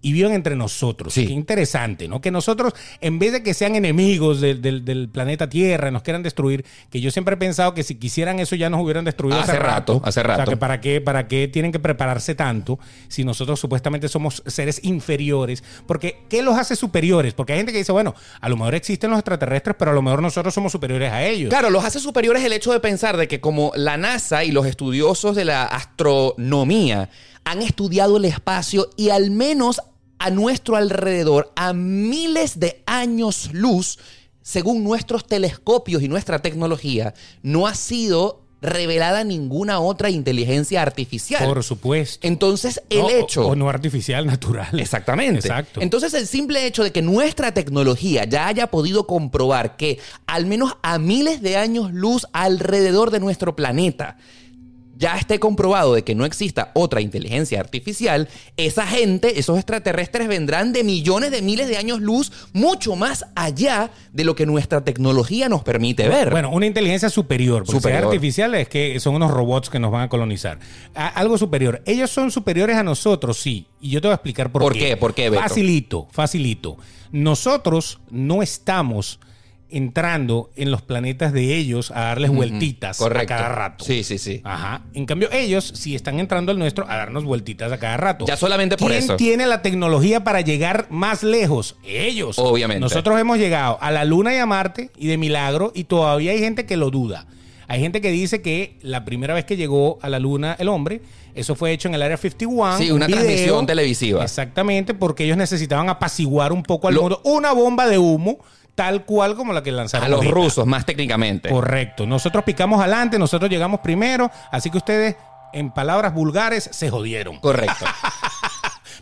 y vivan entre nosotros. Sí. Qué interesante, ¿no? Que nosotros, en vez de que sean enemigos del, del- del planeta Tierra, nos quieran destruir, que yo siempre he pensado que si quisieran eso ya nos hubieran destruido hace, Hace rato, hace O sea, rato. que para qué, para qué tienen que prepararse tanto si nosotros supuestamente somos seres inferiores. Porque, ¿qué los hace superiores? Porque hay gente que dice, bueno, a lo mejor existen los extraterrestres, pero a lo mejor nosotros somos superiores a ellos. Claro, los hace superiores el hecho de pensar de que como la NASA y los estudiosos de la astronomía han estudiado el espacio y al menos a nuestro alrededor, a miles de años luz, según nuestros telescopios y nuestra tecnología, no ha sido revelada ninguna otra inteligencia artificial. Por supuesto. Entonces, el No, o- hecho... O, no artificial, natural. Exactamente. Exacto. Entonces, el simple hecho de que nuestra tecnología ya haya podido comprobar que al menos a miles de años luz alrededor de nuestro planeta ya esté comprobado de que no exista otra inteligencia artificial, esa gente, esos extraterrestres vendrán de millones de miles de años luz mucho más allá de lo que nuestra tecnología nos permite ver. Bueno, una inteligencia superior. Porque si es Superior. artificial es que son unos robots que nos van a colonizar. A- algo superior. Ellos son superiores a nosotros, sí. Y yo te voy a explicar por, ¿Por qué? ¿Por qué, Beto? Facilito, facilito. Nosotros no estamos entrando en los planetas de ellos a darles vueltitas correcto. a cada rato. Sí, sí, sí. Ajá. En cambio, ellos sí están entrando al nuestro a darnos vueltitas a cada rato. Ya solamente por ¿Quién eso. tiene la tecnología para llegar más lejos? Ellos. Obviamente. Nosotros hemos llegado a la Luna y a Marte y de milagro y todavía hay gente que lo duda. Hay gente que dice que la primera vez que llegó a la Luna el hombre, eso fue hecho en el Área 51. Sí, un una transmisión televisiva. Exactamente, porque ellos necesitaban apaciguar un poco al Lo- mundo. Una bomba de humo, tal cual como la que lanzaron A los ahorita. rusos, más técnicamente. Correcto. Nosotros picamos adelante, nosotros llegamos primero, así que ustedes, en palabras vulgares, se jodieron. Correcto.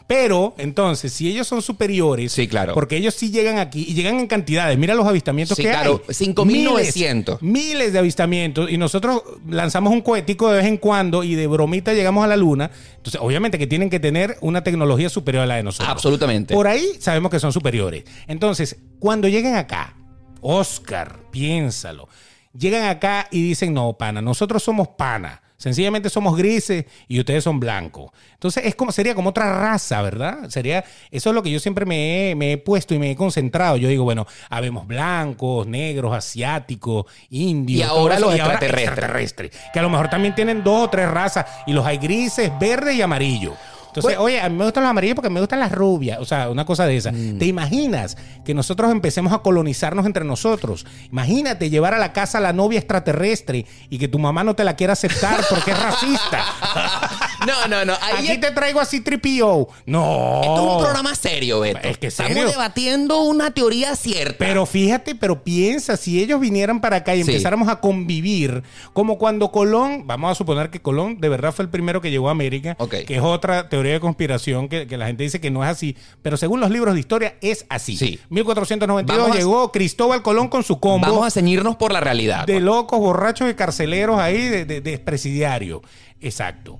Pero, entonces, si ellos son superiores, Sí, claro. porque ellos sí llegan aquí y llegan en cantidades. Mira los avistamientos Sí, que claro, hay. 5.900. Miles, miles de avistamientos. Y nosotros lanzamos un cohetico de vez en cuando y de bromita llegamos a la luna. Entonces, obviamente que tienen que tener una tecnología superior a la de nosotros. Absolutamente. Por ahí sabemos que son superiores. Entonces, cuando lleguen acá, Oscar, piénsalo. Llegan acá y dicen, no, pana, nosotros somos pana. Sencillamente somos grises y ustedes son blancos. Entonces es como, sería como otra raza, ¿verdad? Sería, eso es lo que yo siempre me he, me he puesto y me he concentrado. Yo digo, bueno, habemos blancos, negros, asiáticos, indios. Y ahora todo eso, los extraterrestres. extraterrestres, Que a lo mejor también tienen dos o tres razas. Y los hay grises, verdes y amarillos. Entonces Bueno. oye, a mí me gustan los amarillos porque me gustan las rubias. O sea, una cosa de esa. Mm. ¿Te imaginas que nosotros empecemos a colonizarnos entre nosotros? Imagínate llevar a la casa a la novia extraterrestre y que tu mamá no te la quiera aceptar porque es racista. No, no, no. Ahí Aquí te traigo así tripio. No. Esto es un programa serio, Beto. Es que Estamos serio. debatiendo una teoría cierta. Pero fíjate, pero piensa, si ellos vinieran para acá y Sí. empezáramos a convivir, como cuando Colón, vamos a suponer que Colón de verdad fue el primero que llegó a América, que es otra teoría de conspiración que, que la gente dice que no es así, pero según los libros de historia es así. Sí. 1492 Vamos a- llegó Cristóbal Colón con su combo Vamos a ceñirnos por la realidad. de locos, borrachos y carceleros ahí de, de, de presidiario. Exacto.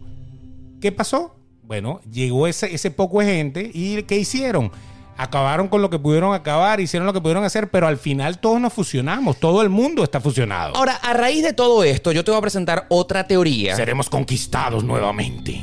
¿Qué pasó? Bueno, llegó ese, ese poco de gente y ¿qué hicieron? Acabaron con lo que pudieron acabar, hicieron lo que pudieron hacer, pero al final todos nos fusionamos, todo el mundo está fusionado. Ahora, a raíz de todo esto, yo te voy a presentar otra teoría. Seremos conquistados nuevamente.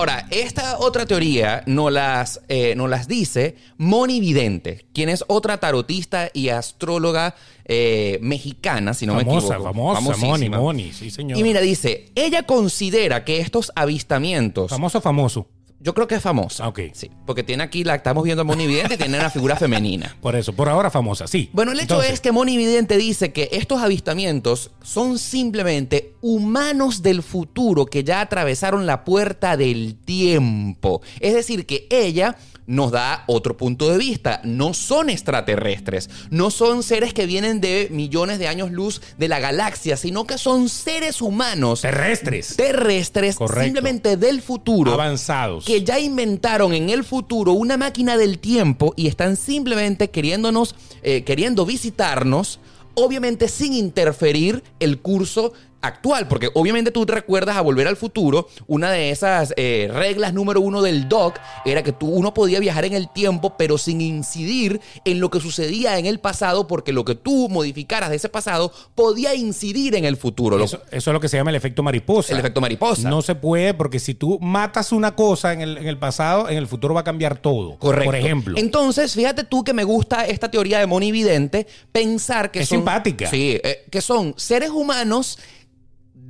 Ahora, esta otra teoría nos las, eh, nos las dice Moni Vidente, quien es otra tarotista y astróloga eh, mexicana, si no me famosa, equivoco. famosa, Moni, Famosísima. Moni, sí señor. Y mira, dice, ella considera que estos avistamientos... famoso, famoso. Yo creo que es famosa. Ok. Sí, porque tiene aquí, la estamos viendo a Moni Vidente tiene una figura femenina. Por eso, por ahora famosa, sí. Bueno, el hecho Entonces, es que Moni Vidente dice que estos avistamientos son simplemente humanos del futuro que ya atravesaron la puerta del tiempo. Es decir, que ella nos da otro punto de vista. No son extraterrestres, no son seres que vienen de millones de años luz de la galaxia, sino que son seres humanos terrestres, terrestres Correcto. simplemente del futuro avanzados. que ya inventaron en el futuro una máquina del tiempo y están simplemente queriéndonos, eh, queriendo visitarnos, obviamente sin interferir el curso actual, porque obviamente tú te recuerdas a Volver al Futuro, una de esas eh, reglas número uno del doc era que tú, uno podía viajar en el tiempo, pero sin incidir en lo que sucedía en el pasado, porque lo que tú modificaras de ese pasado podía incidir en el futuro. Eso es lo que se llama el efecto mariposa. el efecto mariposa. No se puede porque si tú matas una cosa en el, en el pasado, en el futuro va a cambiar todo. Correcto. Por ejemplo. Entonces, fíjate tú que me gusta esta teoría de Moni Vidente, pensar que Es son. simpática. Sí, eh, que son seres humanos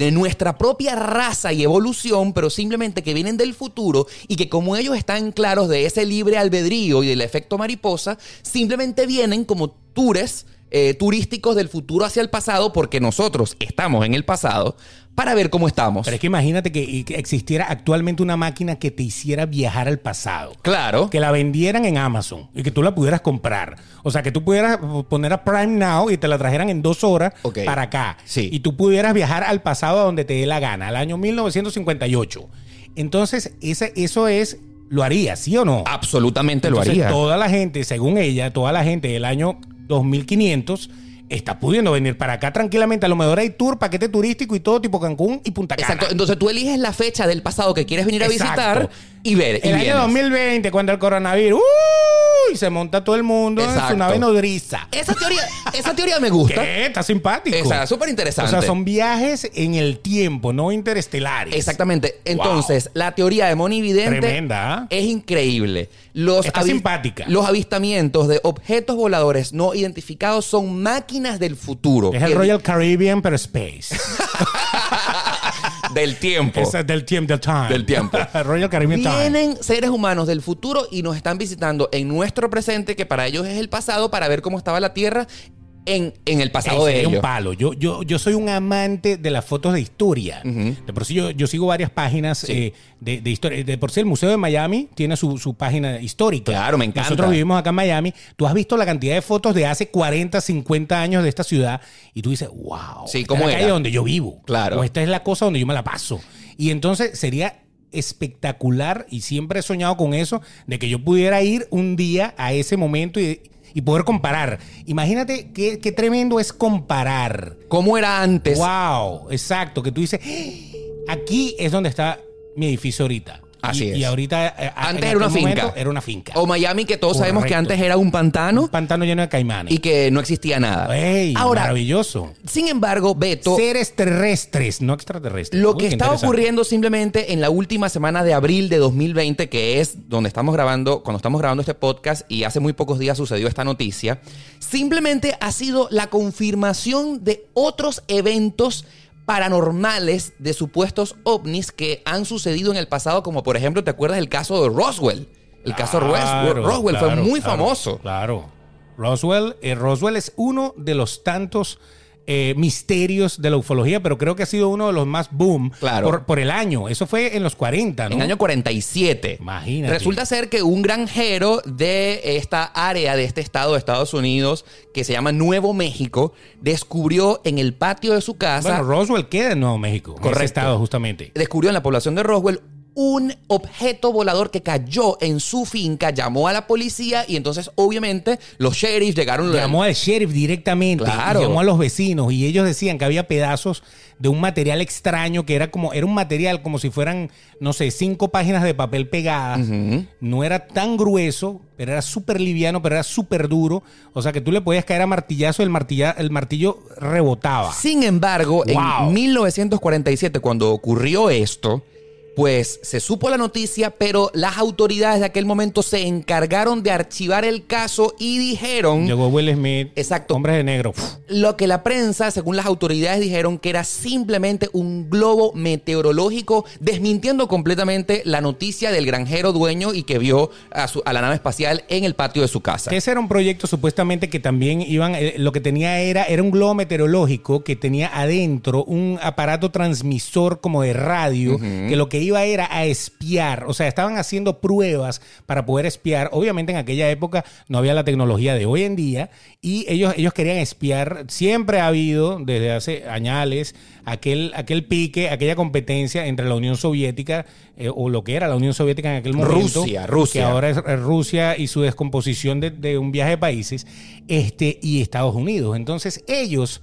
de nuestra propia raza y evolución, pero simplemente que vienen del futuro y que como ellos están claros de ese libre albedrío y del efecto mariposa, simplemente vienen como tours eh, turísticos del futuro hacia el pasado porque nosotros estamos en el pasado para ver cómo estamos. Pero es que imagínate que, existiera actualmente una máquina que te hiciera viajar al pasado. Claro. Que la vendieran en Amazon y que tú la pudieras comprar. O sea, que tú pudieras poner a Prime Now y te la trajeran en dos horas para acá. Sí. Y tú pudieras viajar al pasado a donde te dé la gana, al año 1958. Entonces, ese, eso es, lo haría, ¿sí o no? Absolutamente lo haría. Toda la gente, según ella, toda la gente del año 2500 está pudiendo venir para acá tranquilamente. A lo mejor hay tour, paquete turístico y todo tipo Cancún y Punta Cana. Exacto. Entonces tú eliges la fecha del pasado que quieres venir a Exacto. visitar y ver. y El año vienes. 2020, cuando el coronavirus, ¡uy! se monta todo el mundo en Exacto. su nave nodriza. Esa teoría, esa teoría me gusta. ¿Qué? Está simpático. Esa, súper o interesante. sea, son viajes en el tiempo, no interestelares. Exactamente. Entonces, la teoría de Moni Vidente Tremenda, ¿ah? es increíble. Los Está simpática. Los avistamientos de objetos voladores no identificados son máquinas del futuro. Es el Royal Caribbean, pero Space. del tiempo. Esa es del tiempo, del time. Del tiempo. Royal Caribbean Time. Vienen seres humanos del futuro y nos están visitando en nuestro presente, que para ellos es el pasado, para ver cómo estaba la Tierra en, en el pasado de ellos. un palo. Yo, yo, yo soy un amante de las fotos de historia. De por sí yo, yo sigo varias páginas Sí. eh, de, de historia. De por sí el Museo de Miami tiene su, su página histórica. Claro, me encanta. Nosotros vivimos acá en Miami. Tú has visto la cantidad de fotos de hace 40, 50 años de esta ciudad y tú dices, wow. Sí, esta ¿cómo es la calle donde yo vivo. Claro. O esta es la cosa donde yo me la paso. Y entonces sería espectacular y siempre he soñado con eso, de que yo pudiera ir un día a ese momento y, y poder comparar. Imagínate qué, qué tremendo es comparar. ¿Cómo era antes? Wow, exacto, que tú dices, "Ah, aquí es donde está mi edificio ahorita. Así y, es. y ahorita... eh, Antes en era una momento finca. Era una finca. O Miami, que todos sabemos que antes era un pantano Un pantano lleno de caimanes. y que no existía nada. Ey, Ahora, maravilloso. sin embargo, Beto, Seres terrestres, no extraterrestres. Lo Uy, que está ocurriendo simplemente en la última semana de abril de 2020, que es donde estamos grabando, cuando estamos grabando este podcast, y hace muy pocos días sucedió esta noticia, simplemente ha sido la confirmación de otros eventos paranormales de supuestos ovnis que han sucedido en el pasado, como por ejemplo, ¿te acuerdas del caso de Roswell? El caso Claro, Roswell fue claro, muy claro, famoso. Claro. Roswell, eh, Roswell es uno de los tantos eh, misterios de la ufología, pero creo que ha sido uno de los más boom Claro. por, por el año. Eso fue en los 40, ¿no? En el año 47. Imagínate. Resulta ser que un granjero de esta área, de este estado de Estados Unidos, que se llama Nuevo México, descubrió en el patio de su casa, Bueno, Roswell queda en Nuevo México. en ese Correcto. estado, justamente. descubrió en la población de Roswell un objeto volador que cayó en su finca, llamó a la policía y entonces obviamente los sheriffs llegaron... Llamó al sheriff directamente, Claro. y llamó a los vecinos y ellos decían que había pedazos de un material extraño que era como era un material como si fueran no sé cinco páginas de papel pegadas. No era tan grueso, pero era súper liviano, pero era súper duro. O sea que tú le podías caer a martillazo, el martilla, el martillo rebotaba. Sin embargo, Wow. en 1947, cuando ocurrió esto, pues se supo la noticia, pero las autoridades de aquel momento se encargaron de archivar el caso y dijeron Llegó Will Smith, Exacto. hombres de negro. lo que la prensa, según las autoridades, dijeron que era simplemente un globo meteorológico, desmintiendo completamente la noticia del granjero dueño y que vio a, su- a la nave espacial en el patio de su casa. Ese era un proyecto supuestamente que también iban, eh, lo que tenía era, era un globo meteorológico que tenía adentro un aparato transmisor como de radio, que lo que iba era a espiar, o sea, estaban haciendo pruebas para poder espiar. Obviamente en aquella época no había la tecnología de hoy en día y ellos, ellos querían espiar. Siempre ha habido, desde hace añales, aquel, aquel pique, aquella competencia entre la Unión Soviética, eh, o lo que era la Unión Soviética en aquel momento. Rusia, Rusia. Que ahora es Rusia y su descomposición de, de un viaje de países, este, y Estados Unidos. Entonces, ellos,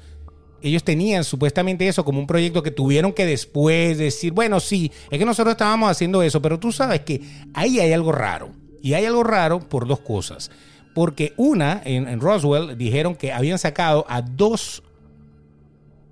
ellos tenían supuestamente eso como un proyecto que tuvieron que después decir, bueno, sí, es que nosotros estábamos haciendo eso, pero tú sabes que ahí hay algo raro. Y hay algo raro por dos cosas. Porque una, en, en Roswell, dijeron que habían sacado a dos,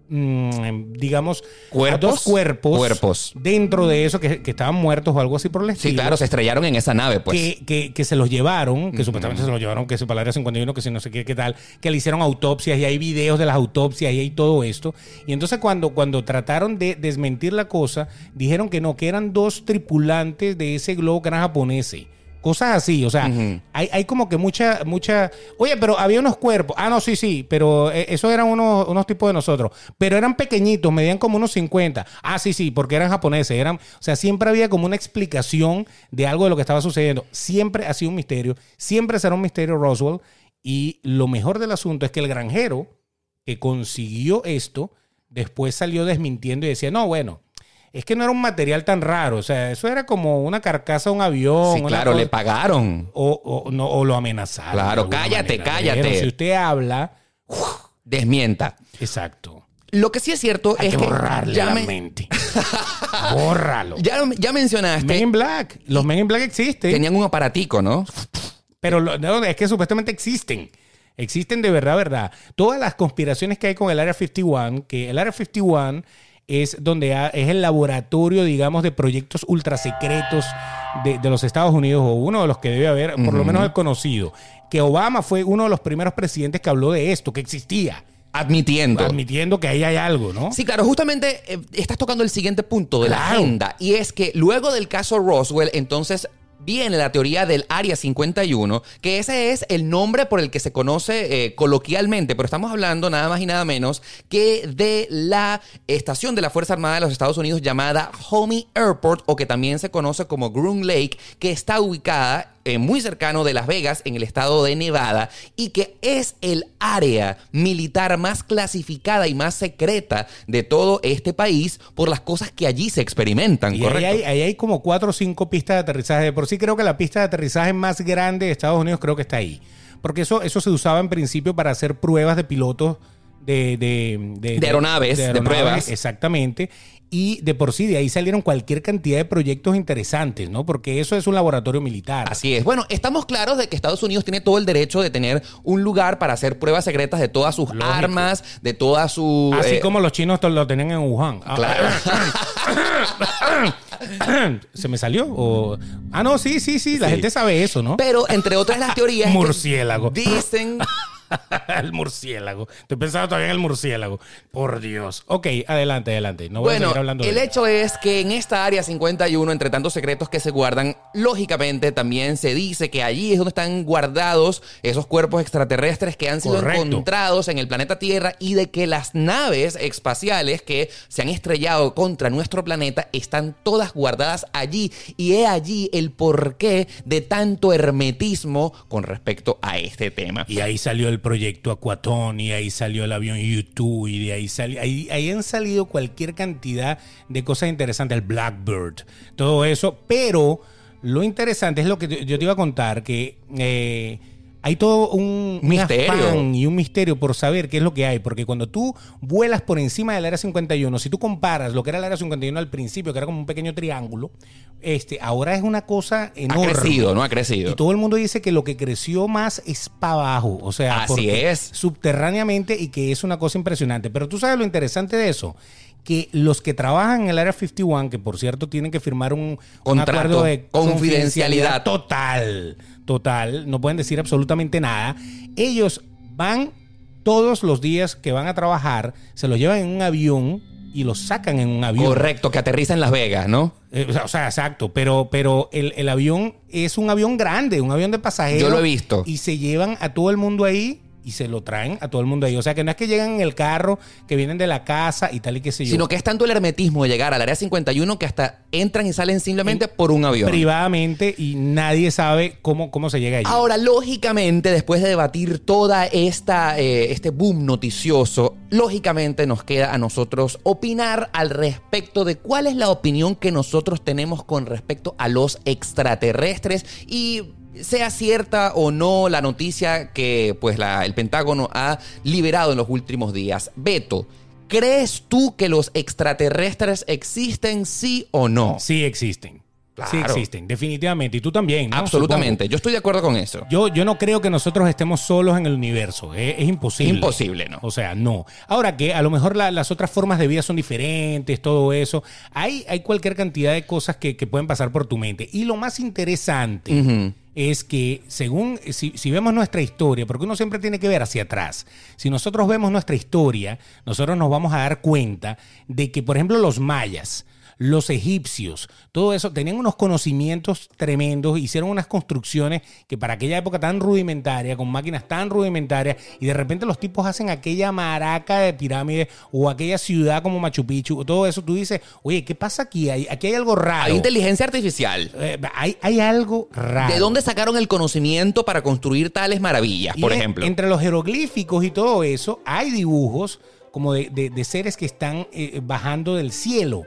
mm, digamos, a ¿Cuerpos? dos cuerpos, Cuerpos. dentro de eso que, que estaban muertos o algo así por el estilo Sí, claro, se estrellaron en esa nave, pues. que, que- que se los llevaron, que supuestamente se los llevaron, que se para el área 51, que si no sé qué, qué tal, que le hicieron autopsias y hay videos de las autopsias y hay todo esto. Y entonces cuando, cuando trataron de desmentir la cosa, dijeron que no, que eran dos tripulantes de ese globo que eran japoneses. Cosas así, o sea, hay, hay como que mucha, mucha. Oye, pero había unos cuerpos. Ah, no, sí, sí, pero eh, esos eran unos, unos tipos de nosotros. Pero eran pequeñitos, medían como unos 50. Ah, sí, sí, porque eran japoneses. Eran, o sea, siempre había como una explicación de algo de lo que estaba sucediendo. Siempre ha sido un misterio. Siempre será un misterio Roswell. Y lo mejor del asunto es que el granjero que consiguió esto, después salió desmintiendo y decía, no, bueno. Es que no era un material tan raro, o sea, eso era como una carcasa de un avión. Sí, claro, cosa- le pagaron. o, o, no, o lo amenazaron. Claro, cállate, manera. cállate. Pero si usted habla, Desmienta. exacto. Lo que sí es cierto Hay es que que borrarle ya, la me- mente. Bórralo. ya, ya mencionaste, Men in Black. Los Men in Black existen. tenían un aparatico, ¿no? Pero lo- no, es que supuestamente existen. Existen de verdad, verdad. Todas las conspiraciones que hay con el Área 51, que el Área 51 es donde ha- es el laboratorio, digamos, de proyectos ultra secretos de, de los Estados Unidos, o uno de los que debe haber, por lo menos el conocido. Que Obama fue uno de los primeros presidentes que habló de esto, que existía, Admitiendo. admitiendo que ahí hay algo, ¿no? Sí, claro, justamente eh, estás tocando el siguiente punto de la agenda y es que luego del caso Roswell, entonces viene la teoría del Área 51, que ese es el nombre por el que se conoce eh, coloquialmente, pero estamos hablando nada más y nada menos que de la estación de la Fuerza Armada de los Estados Unidos llamada Homey Airport o que también se conoce como Groom Lake, que está ubicada eh, muy cercano de Las Vegas, en el estado de Nevada, y que es el área militar más clasificada y más secreta de todo este país por las cosas que allí se experimentan, Y ahí ¿correcto? hay, ahí hay como cuatro o cinco pistas de aterrizaje. De por sí creo que la pista de aterrizaje más grande de Estados Unidos creo que está ahí. Porque eso, eso se usaba en principio para hacer pruebas de pilotos de, de, De aeronaves, de pruebas. Exactamente. Y de por sí de ahí salieron cualquier cantidad de proyectos interesantes, ¿no? Porque eso es un laboratorio militar. Así es. Bueno, estamos claros de que Estados Unidos tiene todo el derecho de tener un lugar para hacer pruebas secretas de todas sus Lógico. armas, de todas sus... Así eh, como los chinos lo tenían en Wuhan. Ah, Claro. ¿Se me salió? O- Ah, no, sí, sí, sí. La Sí. gente sabe eso, ¿no? Pero entre otras las teorías... Murciélago. Dicen el murciélago. Estoy pensando todavía en el murciélago. Por Dios. Ok, adelante, adelante. No voy a Bueno, seguir hablando de el hecho es que en esta área 51, entre tantos secretos que se guardan, lógicamente también se dice que allí es donde están guardados esos cuerpos extraterrestres que han sido Correcto. encontrados en el planeta Tierra y de que las naves espaciales que se han estrellado contra nuestro planeta están todas guardadas allí. Y he allí el porqué de tanto hermetismo con respecto a este tema. Y ahí salió el proyecto Aquatón, y ahí salió el avión YouTube, y de ahí salió. Ahí, han salido cualquier cantidad de cosas interesantes, el Blackbird, todo eso. Pero lo interesante es lo que yo te iba a contar, que eh, hay todo un Misterio. afán y un misterio por saber qué es lo que hay. Porque cuando tú vuelas por encima del área 51, si tú comparas lo que era el área 51 al principio, que era como un pequeño triángulo, este, ahora es una cosa Ha enorme. crecido, ¿no? Ha crecido. Y todo el mundo dice que lo que creció más es para abajo, o sea, Así porque es. subterráneamente y que es una cosa impresionante. Pero tú sabes lo interesante de eso, que los que trabajan en el Área 51, que por cierto tienen que firmar un, un Contrato, acuerdo de confidencialidad. total, total, no pueden decir absolutamente nada, ellos van todos los días que van a trabajar, se los llevan en un avión y los sacan en un avión. Correcto, que aterriza en Las Vegas, ¿no? Eh, o sea, exacto, pero, pero el, el avión es un avión grande, un avión de pasajeros. Yo lo he visto. Y se llevan a todo el mundo ahí y se lo traen a todo el mundo ahí. O sea, que no es que llegan en el carro, que vienen de la casa y tal y qué sé yo. Sino que es tanto el hermetismo de llegar al área 51 que hasta entran y salen simplemente por un avión. privadamente y nadie sabe cómo, cómo se llega allí. Ahora, lógicamente, después de debatir toda esta eh, este boom noticioso, lógicamente nos queda a nosotros opinar al respecto de cuál es la opinión que nosotros tenemos con respecto a los extraterrestres y sea cierta o no la noticia que pues la- el Pentágono ha liberado en los últimos días. Beto, ¿crees tú que los extraterrestres existen sí o no? Sí existen. Sí existen, definitivamente. Y tú también, ¿no? Absolutamente, yo estoy de acuerdo con eso. Yo, yo no creo que nosotros estemos solos en el universo. Es, es imposible. Imposible, ¿no? O sea, no. Ahora que a lo mejor la- las otras formas de vida son diferentes, todo eso. Hay, hay cualquier cantidad de cosas que, que pueden pasar por tu mente. Y lo más interesante. Es que según, si, si vemos nuestra historia, porque uno siempre tiene que ver hacia atrás, si nosotros vemos nuestra historia, nosotros nos vamos a dar cuenta de que, por ejemplo, los mayas, los egipcios, todo eso, tenían unos conocimientos tremendos, hicieron unas construcciones que para aquella época tan rudimentaria, con máquinas tan rudimentarias, y de repente los tipos hacen aquella maraca de pirámides o aquella ciudad como Machu Picchu, todo eso, tú dices, oye, ¿qué pasa aquí? Hay- Aquí hay algo raro. Hay inteligencia artificial. Eh, hay, hay algo raro. ¿De dónde sacaron el conocimiento para construir tales maravillas, Y por en- ejemplo? Entre los jeroglíficos y todo eso, hay dibujos como de, de- de seres que están eh, bajando del cielo.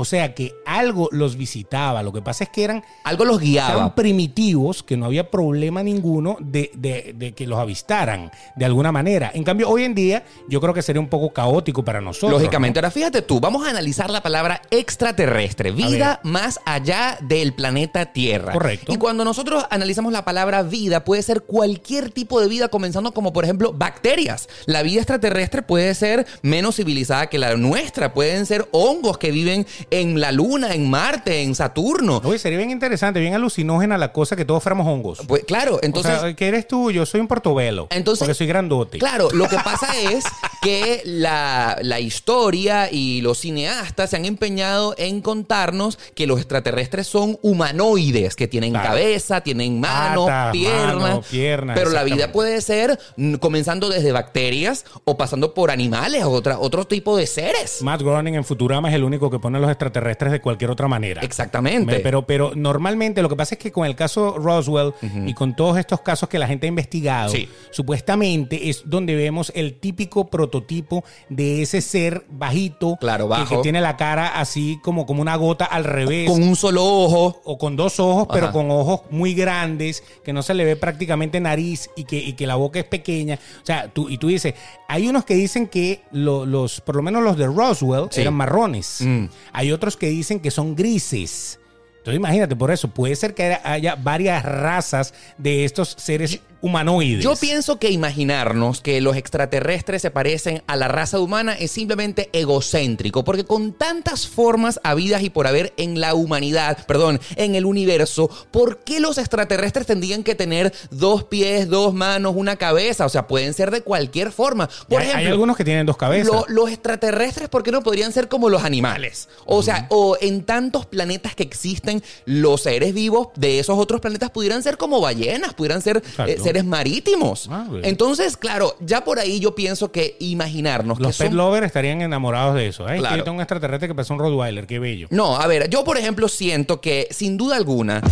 O sea que algo los visitaba. Lo que pasa es que eran, Algo los eran guiaba. primitivos, que no había problema ninguno de, de- de que los avistaran de alguna manera. En cambio, hoy en día, yo creo que sería un poco caótico para nosotros. Lógicamente. ¿no? Ahora fíjate tú, vamos a analizar la palabra extraterrestre, vida más allá del planeta Tierra. Correcto. Y cuando nosotros analizamos la palabra vida, puede ser cualquier tipo de vida, comenzando como por ejemplo bacterias. La vida extraterrestre puede ser menos civilizada que la nuestra, pueden ser hongos que viven en la Luna, en Marte, en Saturno. Oye, sería bien interesante, bien alucinógena la cosa que todos fuéramos hongos. Pues claro, entonces... o sea, ¿qué eres tú? Yo soy un portobelo. Entonces- porque soy grandote. Claro, lo que pasa es que la, la historia y los cineastas se han empeñado en contarnos que los extraterrestres son humanoides, que tienen Claro. cabeza, tienen manos, piernas, manos, piernas, Pero la vida puede ser comenzando desde bacterias o pasando por animales o otra, otro tipo de seres. Matt Groening en Futurama es el único que pone los extraterrestres de cualquier otra manera. Exactamente. Me- Pero, pero normalmente lo que pasa es que con el caso Roswell y con todos estos casos que la gente ha investigado, Sí. supuestamente es donde vemos el típico prototipo de ese ser bajito Claro, que- tiene la cara así como, como una gota al revés. Con un solo ojo. o con dos ojos, pero con ojos muy grandes, que no se le ve prácticamente nariz y que, y que la boca es pequeña. O sea, tú, y tú dices, hay unos que dicen que lo- los, por lo menos los de Roswell, Sí. eran marrones. Mm. Hay otros que dicen que son grises. Entonces imagínate, por eso puede ser que haya- varias razas de estos seres humanoides. Yo pienso que imaginarnos que los extraterrestres se parecen a la raza humana es simplemente egocéntrico, porque con tantas formas habidas y por haber en la humanidad, perdón, en el universo, ¿por qué los extraterrestres tendrían que tener dos pies, dos manos, una cabeza? O sea, pueden ser de cualquier forma. Por hay, hay ejemplo, algunos que tienen dos cabezas. lo- los extraterrestres, ¿por qué no podrían ser como los animales? O sea, o en tantos planetas que existen, los seres vivos de esos otros planetas pudieran ser como ballenas, pudieran ser eh, seres marítimos. Ah. Entonces, claro, ya por ahí yo pienso que imaginarnos Los que pet son... lovers estarían enamorados de eso. Ay, Claro. que un extraterrestre que parece un Rottweiler, qué bello. No, a ver, yo por ejemplo siento que sin duda alguna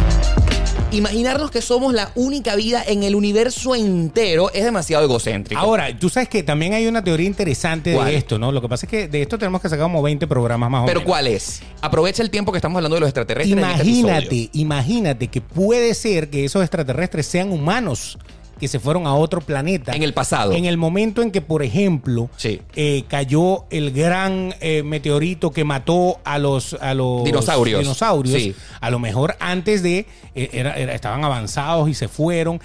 imaginarnos que somos la única vida en el universo entero es demasiado egocéntrico. Ahora, tú sabes que también hay una teoría interesante ¿Cuál? de esto, ¿no? Lo que pasa es que de esto tenemos que sacar como 20 programas más o Pero menos. ¿cuál es? Aprovecha el tiempo que estamos hablando de los extraterrestres. en este. Imagínate, imagínate que puede ser que esos extraterrestres sean humanos que se fueron a otro planeta. En el pasado. En el momento en que, por ejemplo, Sí. eh, cayó el gran eh, meteorito que mató a los, a los Dinosaurios. dinosaurios. Sí. A lo mejor antes de, eh, era- era- estaban avanzados y se fueron,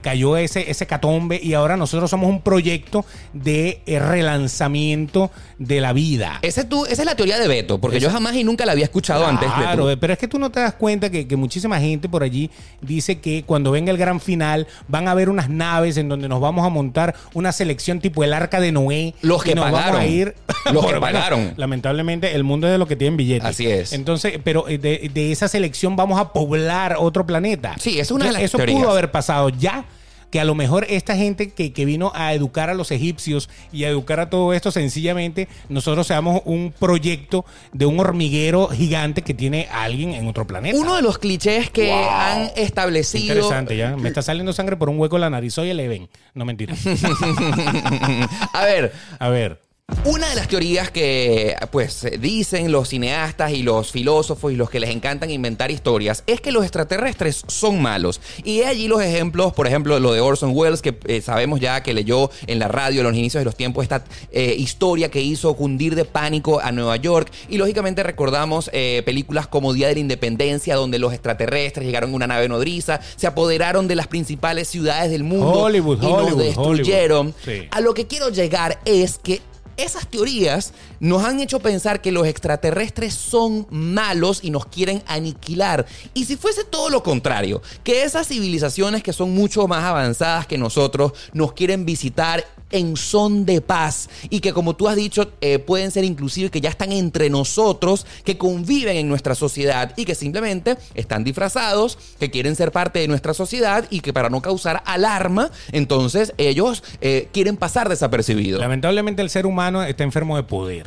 cayó ese, ese catombe y ahora nosotros somos un proyecto de relanzamiento de la vida. Ese tú, esa es la teoría de Beto, porque yo jamás y nunca la había escuchado antes. Claro, pero es que tú no te das cuenta que, que muchísima gente por allí dice que cuando venga el gran final van a haber unas naves en donde nos vamos a montar una selección tipo el arca de Noé. Los que nos pagaron. Vamos a ir Los que Bueno, pagaron. Lamentablemente el mundo es de los que tienen billetes. Así es. Entonces, pero eh, de, de esa selección vamos a poblar otro planeta. Sí, es una de las Eso teorías. pudo haber pasado ya. Que a lo mejor esta gente que, que vino a educar a los egipcios y a educar a todo esto, sencillamente nosotros seamos un proyecto de un hormiguero gigante que tiene alguien en otro planeta. Uno de los clichés que Wow. han establecido. Interesante, ya. Me está saliendo sangre por un hueco en la nariz. Soy el Even. No mentira. A ver, A ver. Una de las teorías que pues dicen los cineastas y los filósofos y los que les encantan inventar historias es que los extraterrestres son malos. Y he allí los ejemplos, por ejemplo, lo de Orson Welles, que eh, sabemos ya que leyó en la radio en los inicios de los tiempos esta eh, historia que hizo cundir de pánico a Nueva York. Y lógicamente recordamos eh, películas como Día de la Independencia, donde los extraterrestres llegaron en una nave nodriza, se apoderaron de las principales ciudades del mundo Hollywood, y Hollywood, nos destruyeron. Hollywood. Sí. A lo que quiero llegar es que esas teorías nos han hecho pensar que los extraterrestres son malos y nos quieren aniquilar. Y si fuese todo lo contrario, que esas civilizaciones que son mucho más avanzadas que nosotros nos quieren visitar en son de paz y que como tú has dicho eh, pueden ser inclusive que ya están entre nosotros, que conviven en nuestra sociedad y que simplemente están disfrazados, que quieren ser parte de nuestra sociedad y que para no causar alarma, entonces ellos eh, quieren pasar desapercibidos. Lamentablemente el ser humano está enfermo de poder.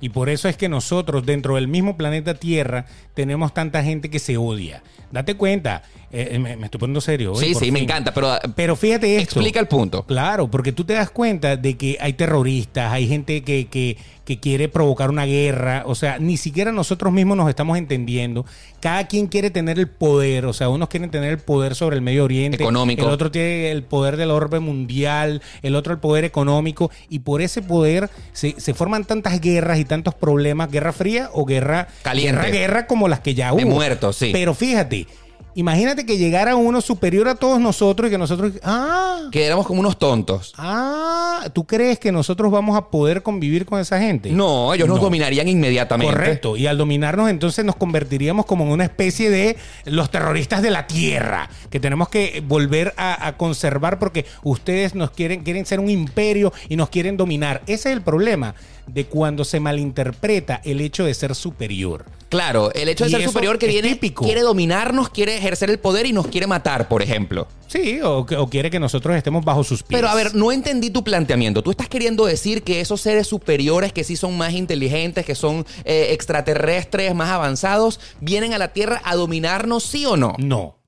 Y por eso es que nosotros, dentro del mismo planeta Tierra, tenemos tanta gente que se odia. Date cuenta, eh, me, me estoy poniendo serio. hoy, Sí, sí, me encanta, pero, Pero fíjate esto. explica el punto. Claro, porque tú te das cuenta de que hay terroristas, hay gente que, que, que quiere provocar una guerra, o sea, ni siquiera nosotros mismos nos estamos entendiendo. Cada quien quiere tener el poder, o sea, unos quieren tener el poder sobre el Medio Oriente, Económico. el otro tiene el poder del orbe mundial, el otro el poder económico, y por ese poder se, se forman tantas guerras y tantos problemas, guerra fría o guerra Caliente. guerra, guerra como las que ya hubo. De muertos, sí. Pero fíjate, imagínate que llegara uno superior a todos nosotros y que nosotros, ah, Que éramos como unos tontos. Ah, ¿tú crees que nosotros vamos a poder convivir con esa gente? No, ellos nos No. dominarían inmediatamente. Correcto, y al dominarnos entonces nos convertiríamos como en una especie de los terroristas de la tierra, que tenemos que volver a, a conservar porque ustedes nos quieren, quieren ser un imperio y nos quieren dominar. Ese es el problema de cuando se malinterpreta el hecho de ser superior. Claro, el hecho de Y ser superior que viene típico. quiere dominarnos, quiere ejercer el poder y nos quiere matar, por ejemplo. Sí, o, quiere que nosotros estemos bajo sus pies. Pero a ver, no entendí tu planteamiento. Tú estás queriendo decir que esos seres superiores que sí son más inteligentes, que son eh, extraterrestres, más avanzados, vienen a la Tierra a dominarnos, sí o no. No.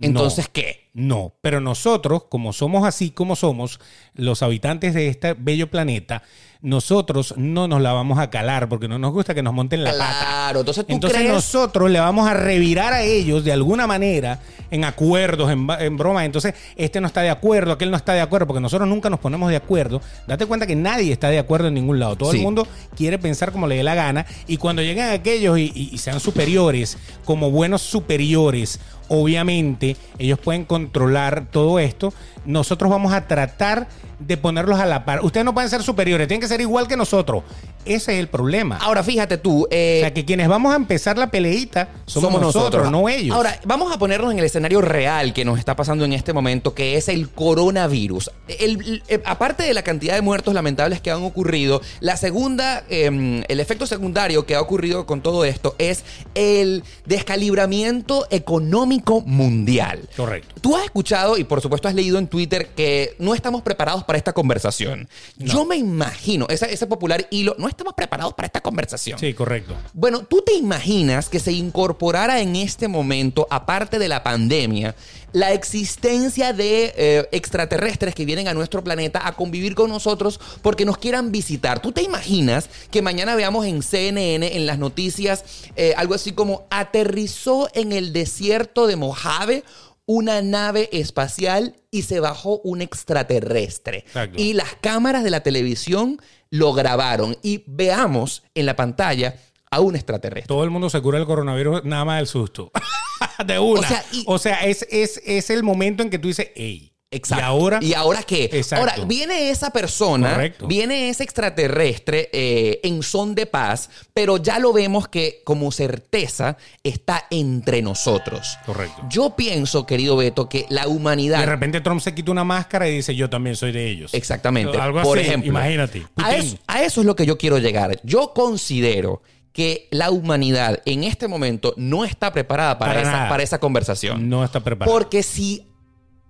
Entonces, No. ¿qué? No, pero nosotros, como somos así como somos, los habitantes de este bello planeta, nosotros no nos la vamos a calar porque no nos gusta que nos monten la pata. Claro, entonces tú Entonces crees... nosotros le vamos a revirar a ellos de alguna manera en acuerdos, en, broma. Entonces este no está de acuerdo, aquel no está de acuerdo, porque nosotros nunca nos ponemos de acuerdo. Date cuenta que nadie está de acuerdo en ningún lado. Todo Sí. el mundo quiere pensar como le dé la gana. Y cuando lleguen aquellos y, y- y sean superiores, como buenos superiores, obviamente ellos pueden controlar todo esto. Nosotros vamos a tratar de ponerlos a la par. Ustedes no pueden ser superiores, tienen que ser igual que nosotros. Ese es el problema. Ahora, fíjate tú... eh, O sea, que quienes vamos a empezar la peleita somos, nosotros, no ellos. Ahora, vamos a ponernos en el escenario real que nos está pasando en este momento, que es el coronavirus. El- el- eh, aparte de la cantidad de muertos lamentables que han ocurrido, la segunda, eh, el efecto secundario que ha ocurrido con todo esto es el descalibramiento económico mundial. Correcto. Tú has escuchado y por supuesto has leído en Twitter que no estamos preparados para esta conversación. Yo me imagino, ese, ese popular hilo, no estamos preparados para esta conversación. Sí, correcto. Bueno, ¿tú te imaginas que se incorporara en este momento, aparte de la pandemia, la existencia de eh, extraterrestres que vienen a nuestro planeta a convivir con nosotros porque nos quieran visitar? ¿Tú te imaginas que mañana veamos en CNN, en las noticias, eh, algo así como aterrizó en el desierto de Mojave? Una nave espacial y se bajó un extraterrestre. Exacto. Y las cámaras de la televisión lo grabaron. Y veamos en la pantalla a un extraterrestre. Todo el mundo se cura el coronavirus nada más del susto. de una. O sea, y- O sea, es, es, es el momento en que tú dices, hey. Exacto. Y ahora. ¿Y ahora qué? Exacto. Ahora, viene esa persona, Correcto. viene ese extraterrestre eh, en son de paz, pero ya lo vemos que como certeza está entre nosotros. Correcto. Yo pienso, querido Beto, que la humanidad... De repente Trump se quita una máscara y dice, yo también soy de ellos. Exactamente. Algo Por así, ejemplo, imagínate. A eso, a eso es lo que yo quiero llegar. Yo considero que la humanidad en este momento no está preparada para, Para esa, nada. para esa conversación. No está preparado. Porque si,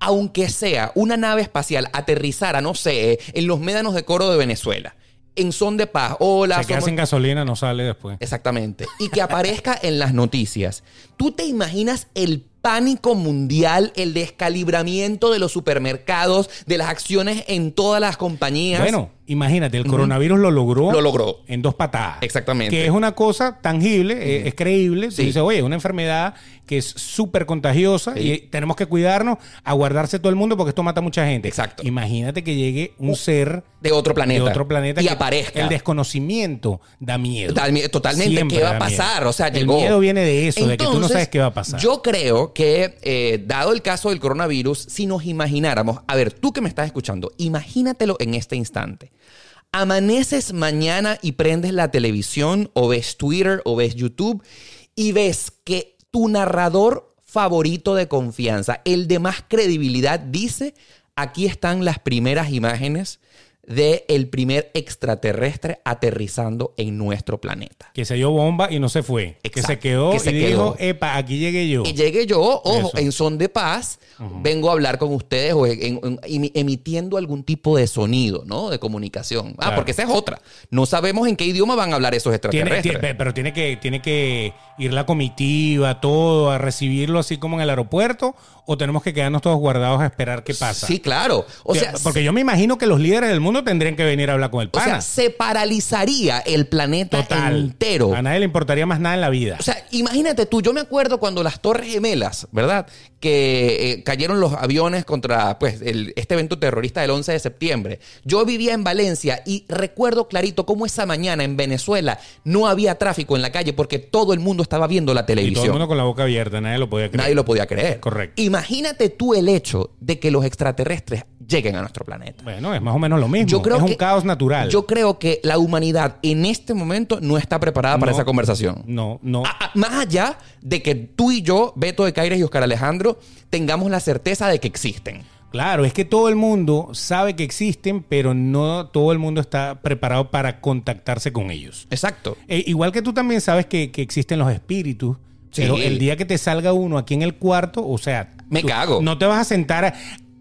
aunque sea una nave espacial, aterrizara, no sé, en los médanos de coro de Venezuela, en son de paz, hola, se queda somos- sin gasolina, no sale después. Exactamente. Y que aparezca en las noticias. ¿Tú te imaginas el pánico mundial, el descalibramiento de los supermercados, de las acciones en todas las compañías? Bueno, imagínate, el coronavirus lo logró. Lo logró. En dos patadas. Exactamente. Que es una cosa tangible, eh, es creíble. Tú Sí. dices, oye, una enfermedad que es súper contagiosa y tenemos que cuidarnos, a guardarse todo el mundo porque esto mata a mucha gente. Exacto. Imagínate que llegue un ser de otro planeta. de otro planeta Y que aparezca. El desconocimiento da miedo. Totalmente, totalmente. Siempre ¿qué va a da pasar? miedo. O sea, El llegó. miedo viene de eso, de que tú no sabes qué va a pasar. Yo creo que, eh, dado el caso del coronavirus, si nos imagináramos, a ver, tú que me estás escuchando, imagínatelo en este instante. Amaneces mañana y prendes la televisión o ves Twitter o ves YouTube y ves que tu narrador favorito de confianza, el de más credibilidad, dice, aquí están las primeras imágenes de el primer extraterrestre aterrizando en nuestro planeta. Que se dio bomba y no se fue. Que se quedó que se y dijo, epa, aquí llegué yo. Y llegue yo, ojo, Eso. en son de paz, vengo a hablar con ustedes o en- en- emi- emitiendo algún tipo de sonido, ¿no? De comunicación. Ah, Claro. porque esa es otra. No sabemos en qué idioma van a hablar esos Tiene- extraterrestres. tiene- pero tiene que, tiene que ir la comitiva, todo, a recibirlo así como en el aeropuerto, o tenemos que quedarnos todos guardados a esperar qué pasa. Sí, claro. O sea, porque yo me imagino que los líderes del mundo tendrían que venir a hablar con el o pana. sea, se paralizaría el planeta Total. entero. A nadie le importaría más nada en la vida. O sea, imagínate tú, yo me acuerdo cuando las Torres Gemelas, ¿verdad? Que eh, cayeron los aviones contra pues, el- este evento terrorista del 11 de septiembre. Yo vivía en Valencia y recuerdo clarito cómo esa mañana en Venezuela no había tráfico en la calle porque todo el mundo estaba viendo la y todo el televisión. mundo con la boca abierta, nadie lo podía creer. Nadie lo podía creer. Correcto. Imagínate tú el hecho de que los extraterrestres lleguen a nuestro planeta. Bueno, es más o menos lo mismo. Yo creo es un que- caos natural. Yo creo que la humanidad en este momento no está preparada para No. esa conversación. No, no. Más allá de que tú y yo, Beto de Caires y Oscar Alejandro, tengamos la certeza de que existen. Claro, es que todo el mundo sabe que existen, pero no todo el mundo está preparado para contactarse con ellos. Exacto. Eh, igual que tú también sabes que, que existen los espíritus, Sí. pero el día que te salga uno aquí en el cuarto, o sea, Me tú cago. No te vas a sentar.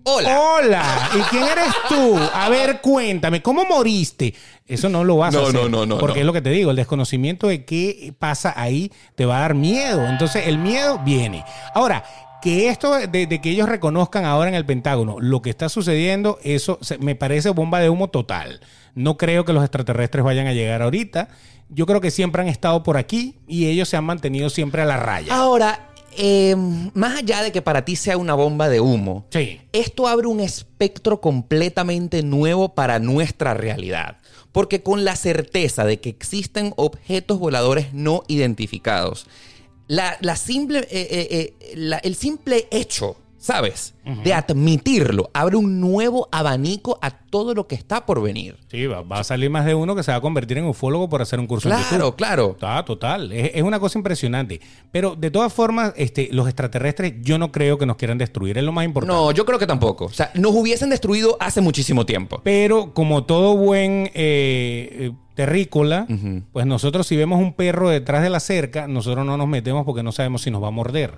Hola. Hola, ¿y quién eres tú? A ver, cuéntame, ¿cómo moriste? Eso no lo vas a hacer. no, no, no, Porque no. es lo que te digo, el desconocimiento de qué pasa ahí te va a dar miedo. Entonces, el miedo viene. Ahora, que esto de, de que ellos reconozcan ahora en el Pentágono lo que está sucediendo, eso se- me parece bomba de humo total. No creo que los extraterrestres vayan a llegar ahorita. Yo creo que siempre han estado por aquí y ellos se han mantenido siempre a la raya. Ahora, eh, más allá de que para ti sea una bomba de humo, Sí. esto abre un espectro completamente nuevo para nuestra realidad. Porque con la certeza de que existen objetos voladores no identificados, la, la simple, eh, eh, la- el simple hecho, ¿sabes? De admitirlo, abre un nuevo abanico a todo lo que está por venir. Sí, va, va a salir más de uno que se va a convertir en ufólogo por hacer un curso en Claro, YouTube. claro. Ah, total. Es, es una cosa impresionante. Pero de todas formas, este, los extraterrestres yo no creo que nos quieran destruir. Es lo más importante. No, yo creo que tampoco. O sea, nos hubiesen destruido hace muchísimo tiempo. Pero como todo buen eh, eh, terrícola, pues nosotros si vemos un perro detrás de la cerca, nosotros no nos metemos porque no sabemos si nos va a morder.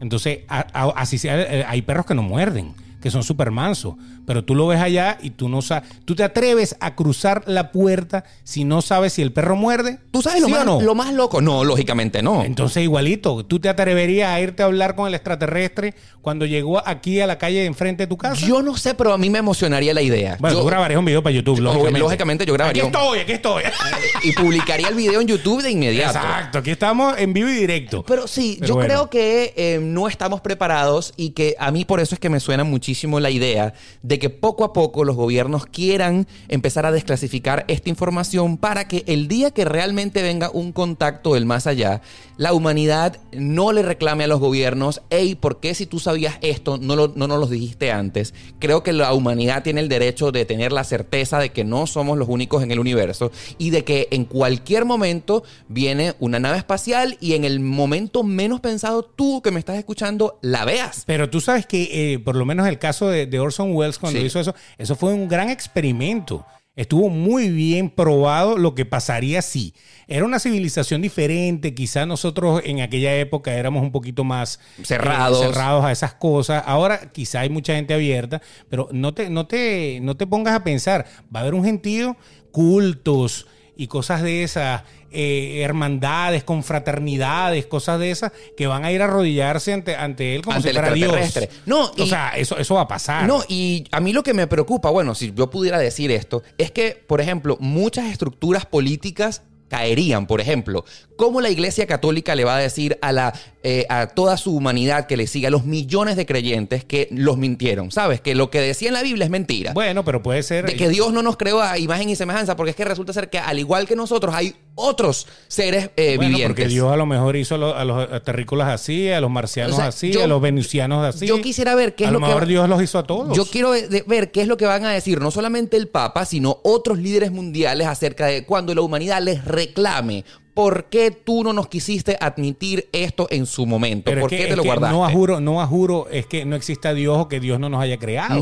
Entonces, a- así sea, eh, hay perros que no muerden, que son súper mansos, pero tú lo ves allá y tú no sabes, tú te atreves a cruzar la puerta si no sabes si el perro muerde. ¿Tú sabes lo, ¿Sí más, no? lo más loco? No, lógicamente no. Entonces, igualito, ¿tú te atreverías a irte a hablar con el extraterrestre cuando llegó aquí a la calle de enfrente de tu casa? Yo no sé, pero a mí me emocionaría la idea. bueno, Yo- tú grabarías un video para YouTube, Yo- lógicamente. lógicamente yo grabaría Aquí estoy, aquí estoy. y publicaría el video en YouTube de inmediato. Exacto, aquí estamos en vivo y directo. Pero sí, Pero yo bueno. creo que eh, no estamos preparados y que a mí por eso es que me suena muchísimo la idea de que poco a poco los gobiernos quieran empezar a desclasificar esta información para que el día que realmente venga un contacto del más allá, la humanidad no le reclame a los gobiernos, hey, ¿por qué si tú sabías esto no, lo- no nos lo dijiste antes? Creo que la humanidad tiene el derecho de tener la certeza de que no somos los únicos en el universo y de que en cualquier momento viene una nave espacial y en el momento menos pensado tú que me estás escuchando la veas. Pero tú sabes que, eh, por lo menos el caso de, de Orson Welles cuando Sí. hizo eso, eso fue un gran experimento. Estuvo muy bien probado lo que pasaría si era una civilización diferente. Quizá nosotros en aquella época éramos un poquito más eh, Cerrados. cerrados a esas cosas. Ahora quizá hay mucha gente abierta, pero no te, no te, no te pongas a pensar. Va a haber un gentío, cultos y cosas de esas, eh, hermandades, confraternidades, cosas de esas, que van a ir a arrodillarse ante, ante él como Ante si fuera Dios. No, o sea, eso, eso va a pasar. No, y a mí lo que me preocupa, bueno, si yo pudiera decir esto, es que, por ejemplo, muchas estructuras políticas caerían, por ejemplo, ¿cómo la Iglesia Católica le va a decir a, la, eh, a toda su humanidad que le siga, a los millones de creyentes que los mintieron? ¿Sabes? Que lo que decía en la Biblia es mentira. Bueno, pero puede ser. de que Dios no nos creó a imagen y semejanza, porque es que resulta ser que al igual que nosotros hay otros seres eh, Bueno, vivientes. porque Dios a lo mejor hizo a los, a los terrícolas así, a los marcianos O sea, así, yo- a los venusianos así. yo quisiera ver qué es a lo lo que mejor va- Dios los hizo a todos. Yo quiero ver qué es lo que van a decir no solamente el Papa, sino otros líderes mundiales acerca de cuando la humanidad les reclame. ¿Por qué tú no nos quisiste admitir esto en su momento? Pero ¿Por es que, qué te es lo que guardaste? No a juro, no a juro es que no exista Dios o que Dios no nos haya creado.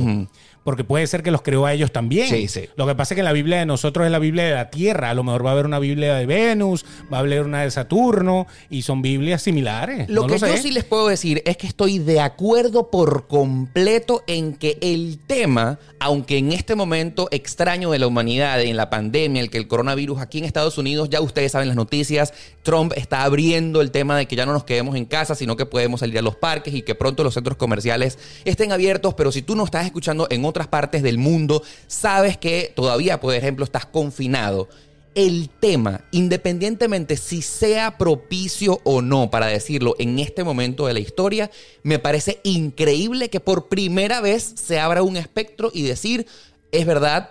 Porque puede ser que los creó a ellos también. Sí, sí. Lo que pasa es que la Biblia de nosotros es la Biblia de la Tierra. A lo mejor va a haber una Biblia de Venus, va a haber una de Saturno, y son Biblias similares. Lo No que yo sí les puedo decir es que estoy de acuerdo por completo en que el tema, aunque en este momento extraño de la humanidad, en la pandemia, el que el coronavirus aquí en Estados Unidos, ya ustedes saben las noticias, Trump está abriendo el tema de que ya no nos quedemos en casa, sino que podemos salir a los parques y que pronto los centros comerciales estén abiertos, pero si tú no estás escuchando en otras partes del mundo, sabes que todavía, por ejemplo, estás confinado. El tema, independientemente si sea propicio o no, para decirlo, en este momento de la historia, me parece increíble que por primera vez se abra un espectro y decir, es verdad,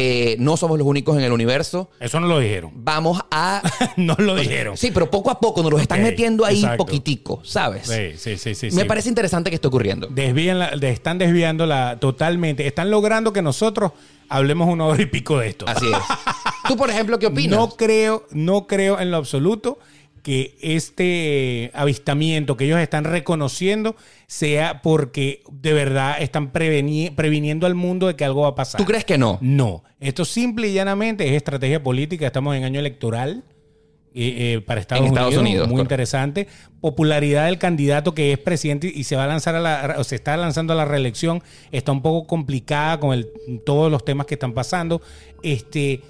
eh, no somos los únicos en el universo, Eso no lo dijeron. vamos a... no lo dijeron. Sí, pero poco a poco nos lo están metiendo ahí exacto. poquitico, ¿sabes? Sí, sí, sí, sí. me sí. parece interesante que esté ocurriendo. Desvían la- están desviándola totalmente. Están logrando que nosotros hablemos una hora y pico de esto. Así es. ¿Tú, por ejemplo, qué opinas? No creo, no creo en lo absoluto que este avistamiento que ellos están reconociendo sea porque de verdad están preveni- previniendo al mundo de que algo va a pasar. ¿Tú crees que no? No. Esto simple y llanamente es estrategia política. Estamos en año electoral. eh, eh, para Estados, En Estados Unidos, Unidos, muy correcto. interesante. Popularidad del candidato que es presidente y se va a lanzar a la, o se está lanzando a la reelección está un poco complicada con el, todos los temas que están pasando. Este,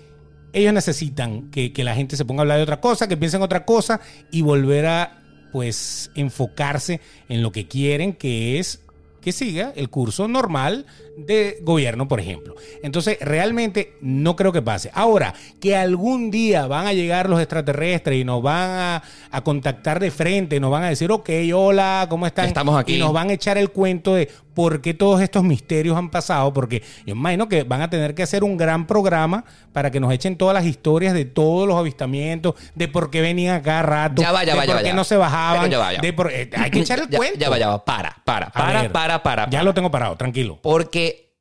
ellos necesitan que, que la gente se ponga a hablar de otra cosa, que piensen otra cosa y volver a pues enfocarse en lo que quieren, que es que siga el curso normal de gobierno, por ejemplo. Entonces, realmente no creo que pase. Ahora, que algún día van a llegar los extraterrestres y nos van a, a contactar de frente, nos van a decir, ok, hola, ¿cómo están? Estamos aquí. Y nos van a echar el cuento de por qué todos estos misterios han pasado, porque yo imagino que van a tener que hacer un gran programa para que nos echen todas las historias de todos los avistamientos, de por qué venían a cada rato, Ya va, ya de va, ya por va, qué ya no se bajaban, Pero ya va, ya va. de por- eh, hay que echar el Ya- cuento. Ya va, ya va. Para, para, A para, para, para. Ya lo tengo parado, tranquilo. Porque,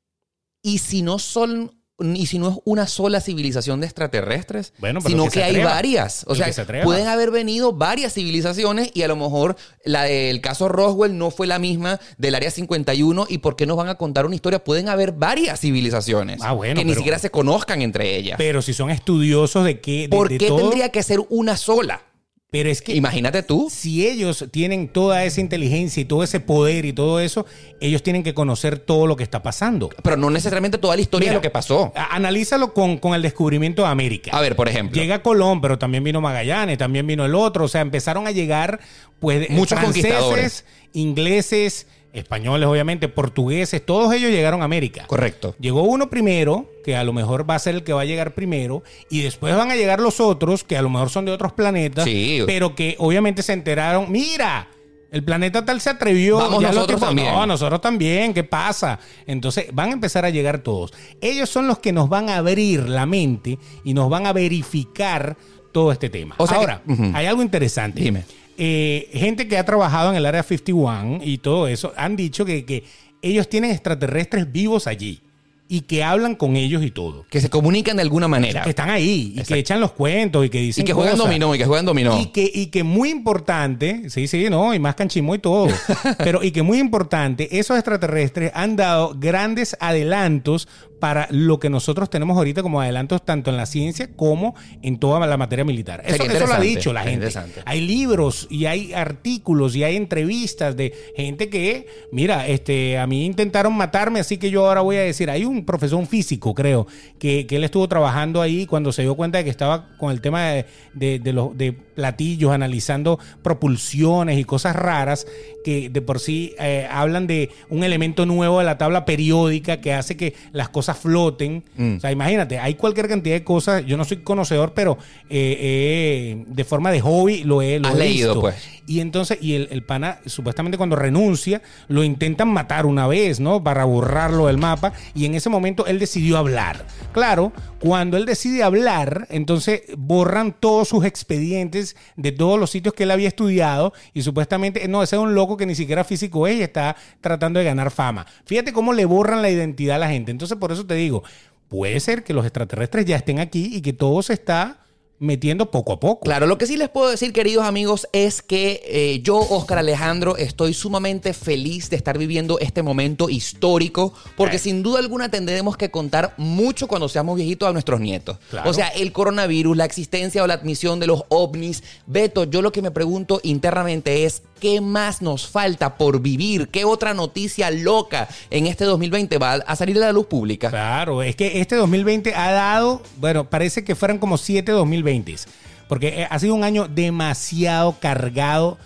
¿y si no son, y si no es una sola civilización de extraterrestres? Bueno, sino que hay atreva. varias. O El sea, se pueden haber venido varias civilizaciones y a lo mejor la del caso Roswell no fue la misma del área 51 y ¿por qué nos van a contar una historia? Pueden haber varias civilizaciones Ah, bueno, que ni siquiera se conozcan entre ellas. Pero si son estudiosos de qué, de, ¿Por de qué todo, tendría que ser una sola? Pero es que Imagínate tú. si ellos tienen toda esa inteligencia y todo ese poder y todo eso, ellos tienen que conocer todo lo que está pasando. Pero no necesariamente toda la historia Mira, de lo que pasó. Analízalo con, con el descubrimiento de América. A ver, por ejemplo. Llega Colón, pero también vino Magallanes, también vino el otro. O sea, empezaron a llegar, pues, Muchos franceses, conquistadores. ingleses, españoles, obviamente, portugueses, todos ellos llegaron a América. Correcto. Llegó uno primero, que a lo mejor va a ser el que va a llegar primero, y después van a llegar los otros, que a lo mejor son de otros planetas, Sí. pero que obviamente se enteraron, mira, el planeta tal se atrevió. Vamos ya nosotros tipos- también. No, nosotros también, ¿qué pasa? Entonces van a empezar a llegar todos. Ellos son los que nos van a abrir la mente y nos van a verificar todo este tema. O sea que- Ahora, hay algo interesante. Dime. Eh, gente que ha trabajado en el área 51 y todo eso han dicho que, que ellos tienen extraterrestres vivos allí y que hablan con ellos y todo. Que se comunican de alguna manera. Que están ahí y Exacto. que echan los cuentos y que Y dicen que juegan cosas. dominó, y que juegan dominó. Y que, y que muy importante, sí, sí, no, y más canchimo y todo, pero y que muy importante, esos extraterrestres han dado grandes adelantos para lo que nosotros tenemos ahorita como adelantos tanto en la ciencia como en toda la materia militar. Eso, eso lo ha dicho la gente. Hay libros y hay artículos y hay entrevistas de gente que, mira, este, a mí intentaron matarme, así que yo ahora voy a decir, hay un profesor, un físico, creo, que, que él estuvo trabajando ahí cuando se dio cuenta de que estaba con el tema de, de- de los de platillos, analizando propulsiones y cosas raras que de por sí eh, hablan de un elemento nuevo de la tabla periódica que hace que las cosas floten. Mm. O sea, imagínate, hay cualquier cantidad de cosas. Yo no soy conocedor, pero eh, eh, de forma de hobby lo he, lo Has he leído, visto. pues. Y entonces, y el, el pana, supuestamente cuando renuncia, lo intentan matar una vez, ¿no? Para borrarlo del mapa. Y en ese momento él decidió hablar. Claro, cuando él decide hablar, entonces borran todos sus expedientes de todos los sitios que él había estudiado. Y supuestamente, no, ese es un loco que ni siquiera físico es y está tratando de ganar fama. Fíjate cómo le borran la identidad a la gente. Entonces, por eso te digo, puede ser que los extraterrestres ya estén aquí y que todo se está metiendo poco a poco. Claro, lo que sí les puedo decir, queridos amigos, es que eh, yo, Oscar Alejandro, estoy sumamente feliz de estar viviendo este momento histórico, porque Eh. sin duda alguna tendremos que contar mucho cuando seamos viejitos a nuestros nietos. Claro. O sea, el coronavirus, la existencia o la admisión de los ovnis. Beto, yo lo que me pregunto internamente es, ¿qué más nos falta por vivir? ¿Qué otra noticia loca en este 2020 va a salir a la luz pública? Claro, es que este 2020 ha dado, bueno, parece que fueran como siete 2020, porque eh, ha sido un año demasiado cargado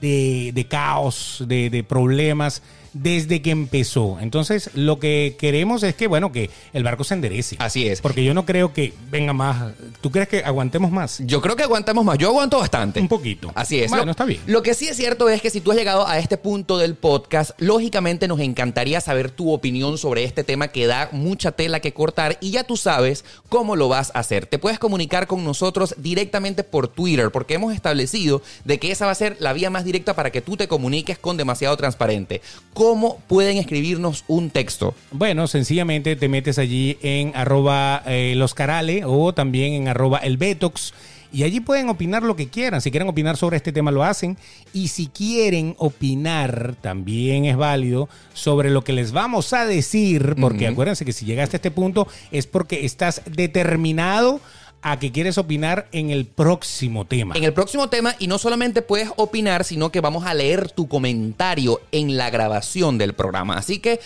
de, caos, de problemas desde que empezó. Entonces, lo que queremos es que, bueno, que el barco se enderece. Así es. Porque yo no creo que venga más. ¿Tú crees que aguantemos más? Yo creo que aguantamos más. Yo aguanto bastante. Un poquito. Así es. Bueno, Lo- está bien. Lo que sí es cierto es que si tú has llegado a este punto del podcast, lógicamente nos encantaría saber tu opinión sobre este tema que da mucha tela que cortar y ya tú sabes cómo lo vas a hacer. Te puedes comunicar con nosotros directamente por Twitter porque hemos establecido de que esa va a ser la vía más directa para que tú te comuniques con demasiado transparente. ¿Cómo pueden escribirnos un texto? Bueno, sencillamente te metes allí en arroba eh, los o también en arroba el betox. Y allí pueden opinar lo que quieran. Si quieren opinar sobre este tema, lo hacen. Y si quieren opinar, también es válido sobre lo que les vamos a decir. Porque acuérdense que si llegaste a este punto es porque estás determinado a que quieres opinar en el próximo tema. En el próximo tema, y no solamente puedes opinar, sino que vamos a leer tu comentario en la grabación del programa. Así que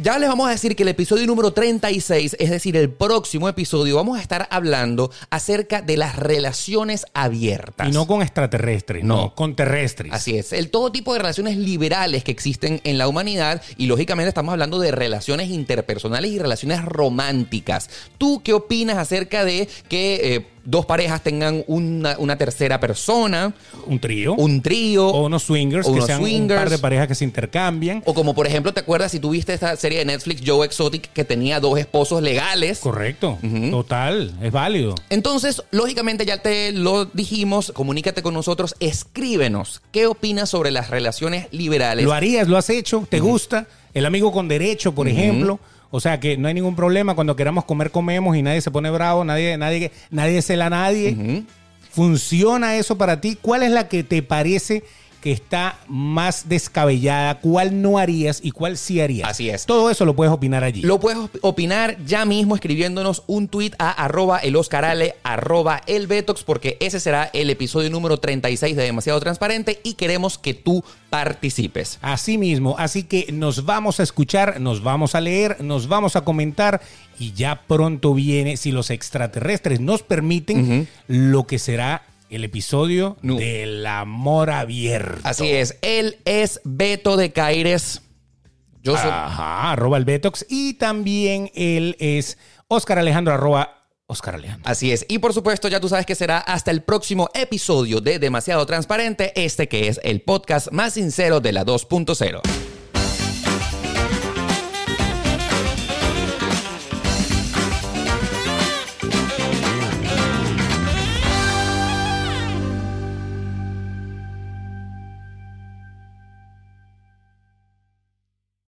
Ya les vamos a decir que el episodio número 36, es decir, el próximo episodio, vamos a estar hablando acerca de las relaciones abiertas. Y no con extraterrestres, no, No. con terrestres. Así es, el todo tipo de relaciones liberales que existen en la humanidad y lógicamente estamos hablando de relaciones interpersonales y relaciones románticas. ¿Tú qué opinas acerca de que eh, dos parejas tengan una, una tercera persona, Un trío. un trío? o unos swingers, o que unos sean un par de parejas que se intercambian. O como por ejemplo, ¿te acuerdas si tuviste esta serie de Netflix Joe Exotic que tenía dos esposos legales? Correcto. Total. Es válido. Entonces, lógicamente ya te lo dijimos, comunícate con nosotros, escríbenos. ¿Qué opinas sobre las relaciones liberales? Lo harías, lo has hecho, te gusta. El amigo con derecho, por ejemplo. O sea que no hay ningún problema. Cuando queramos comer, comemos y nadie se pone bravo, nadie, nadie, nadie cela a nadie. ¿Funciona eso para ti? ¿Cuál es la que te parece que está más descabellada? ¿Cuál no harías y cuál sí harías? Así es. Todo eso lo puedes opinar allí. Lo puedes op- opinar ya mismo escribiéndonos un tweet a arroba el Oscarale, arroba el Betox, porque ese será el episodio número 36 de Demasiado Transparente y queremos que tú participes. Así mismo, así que nos vamos a escuchar, nos vamos a leer, nos vamos a comentar y ya pronto viene, si los extraterrestres nos permiten, lo que será el episodio No. del amor abierto. Así es, él es Beto de Caires. Yo soy... Ajá, arroba el Betox y también él es Oscar Alejandro, arroba Oscar Alejandro. Así es. Y por supuesto, ya tú sabes que será hasta el próximo episodio de Demasiado Transparente, este que es el podcast más sincero de la 2.0.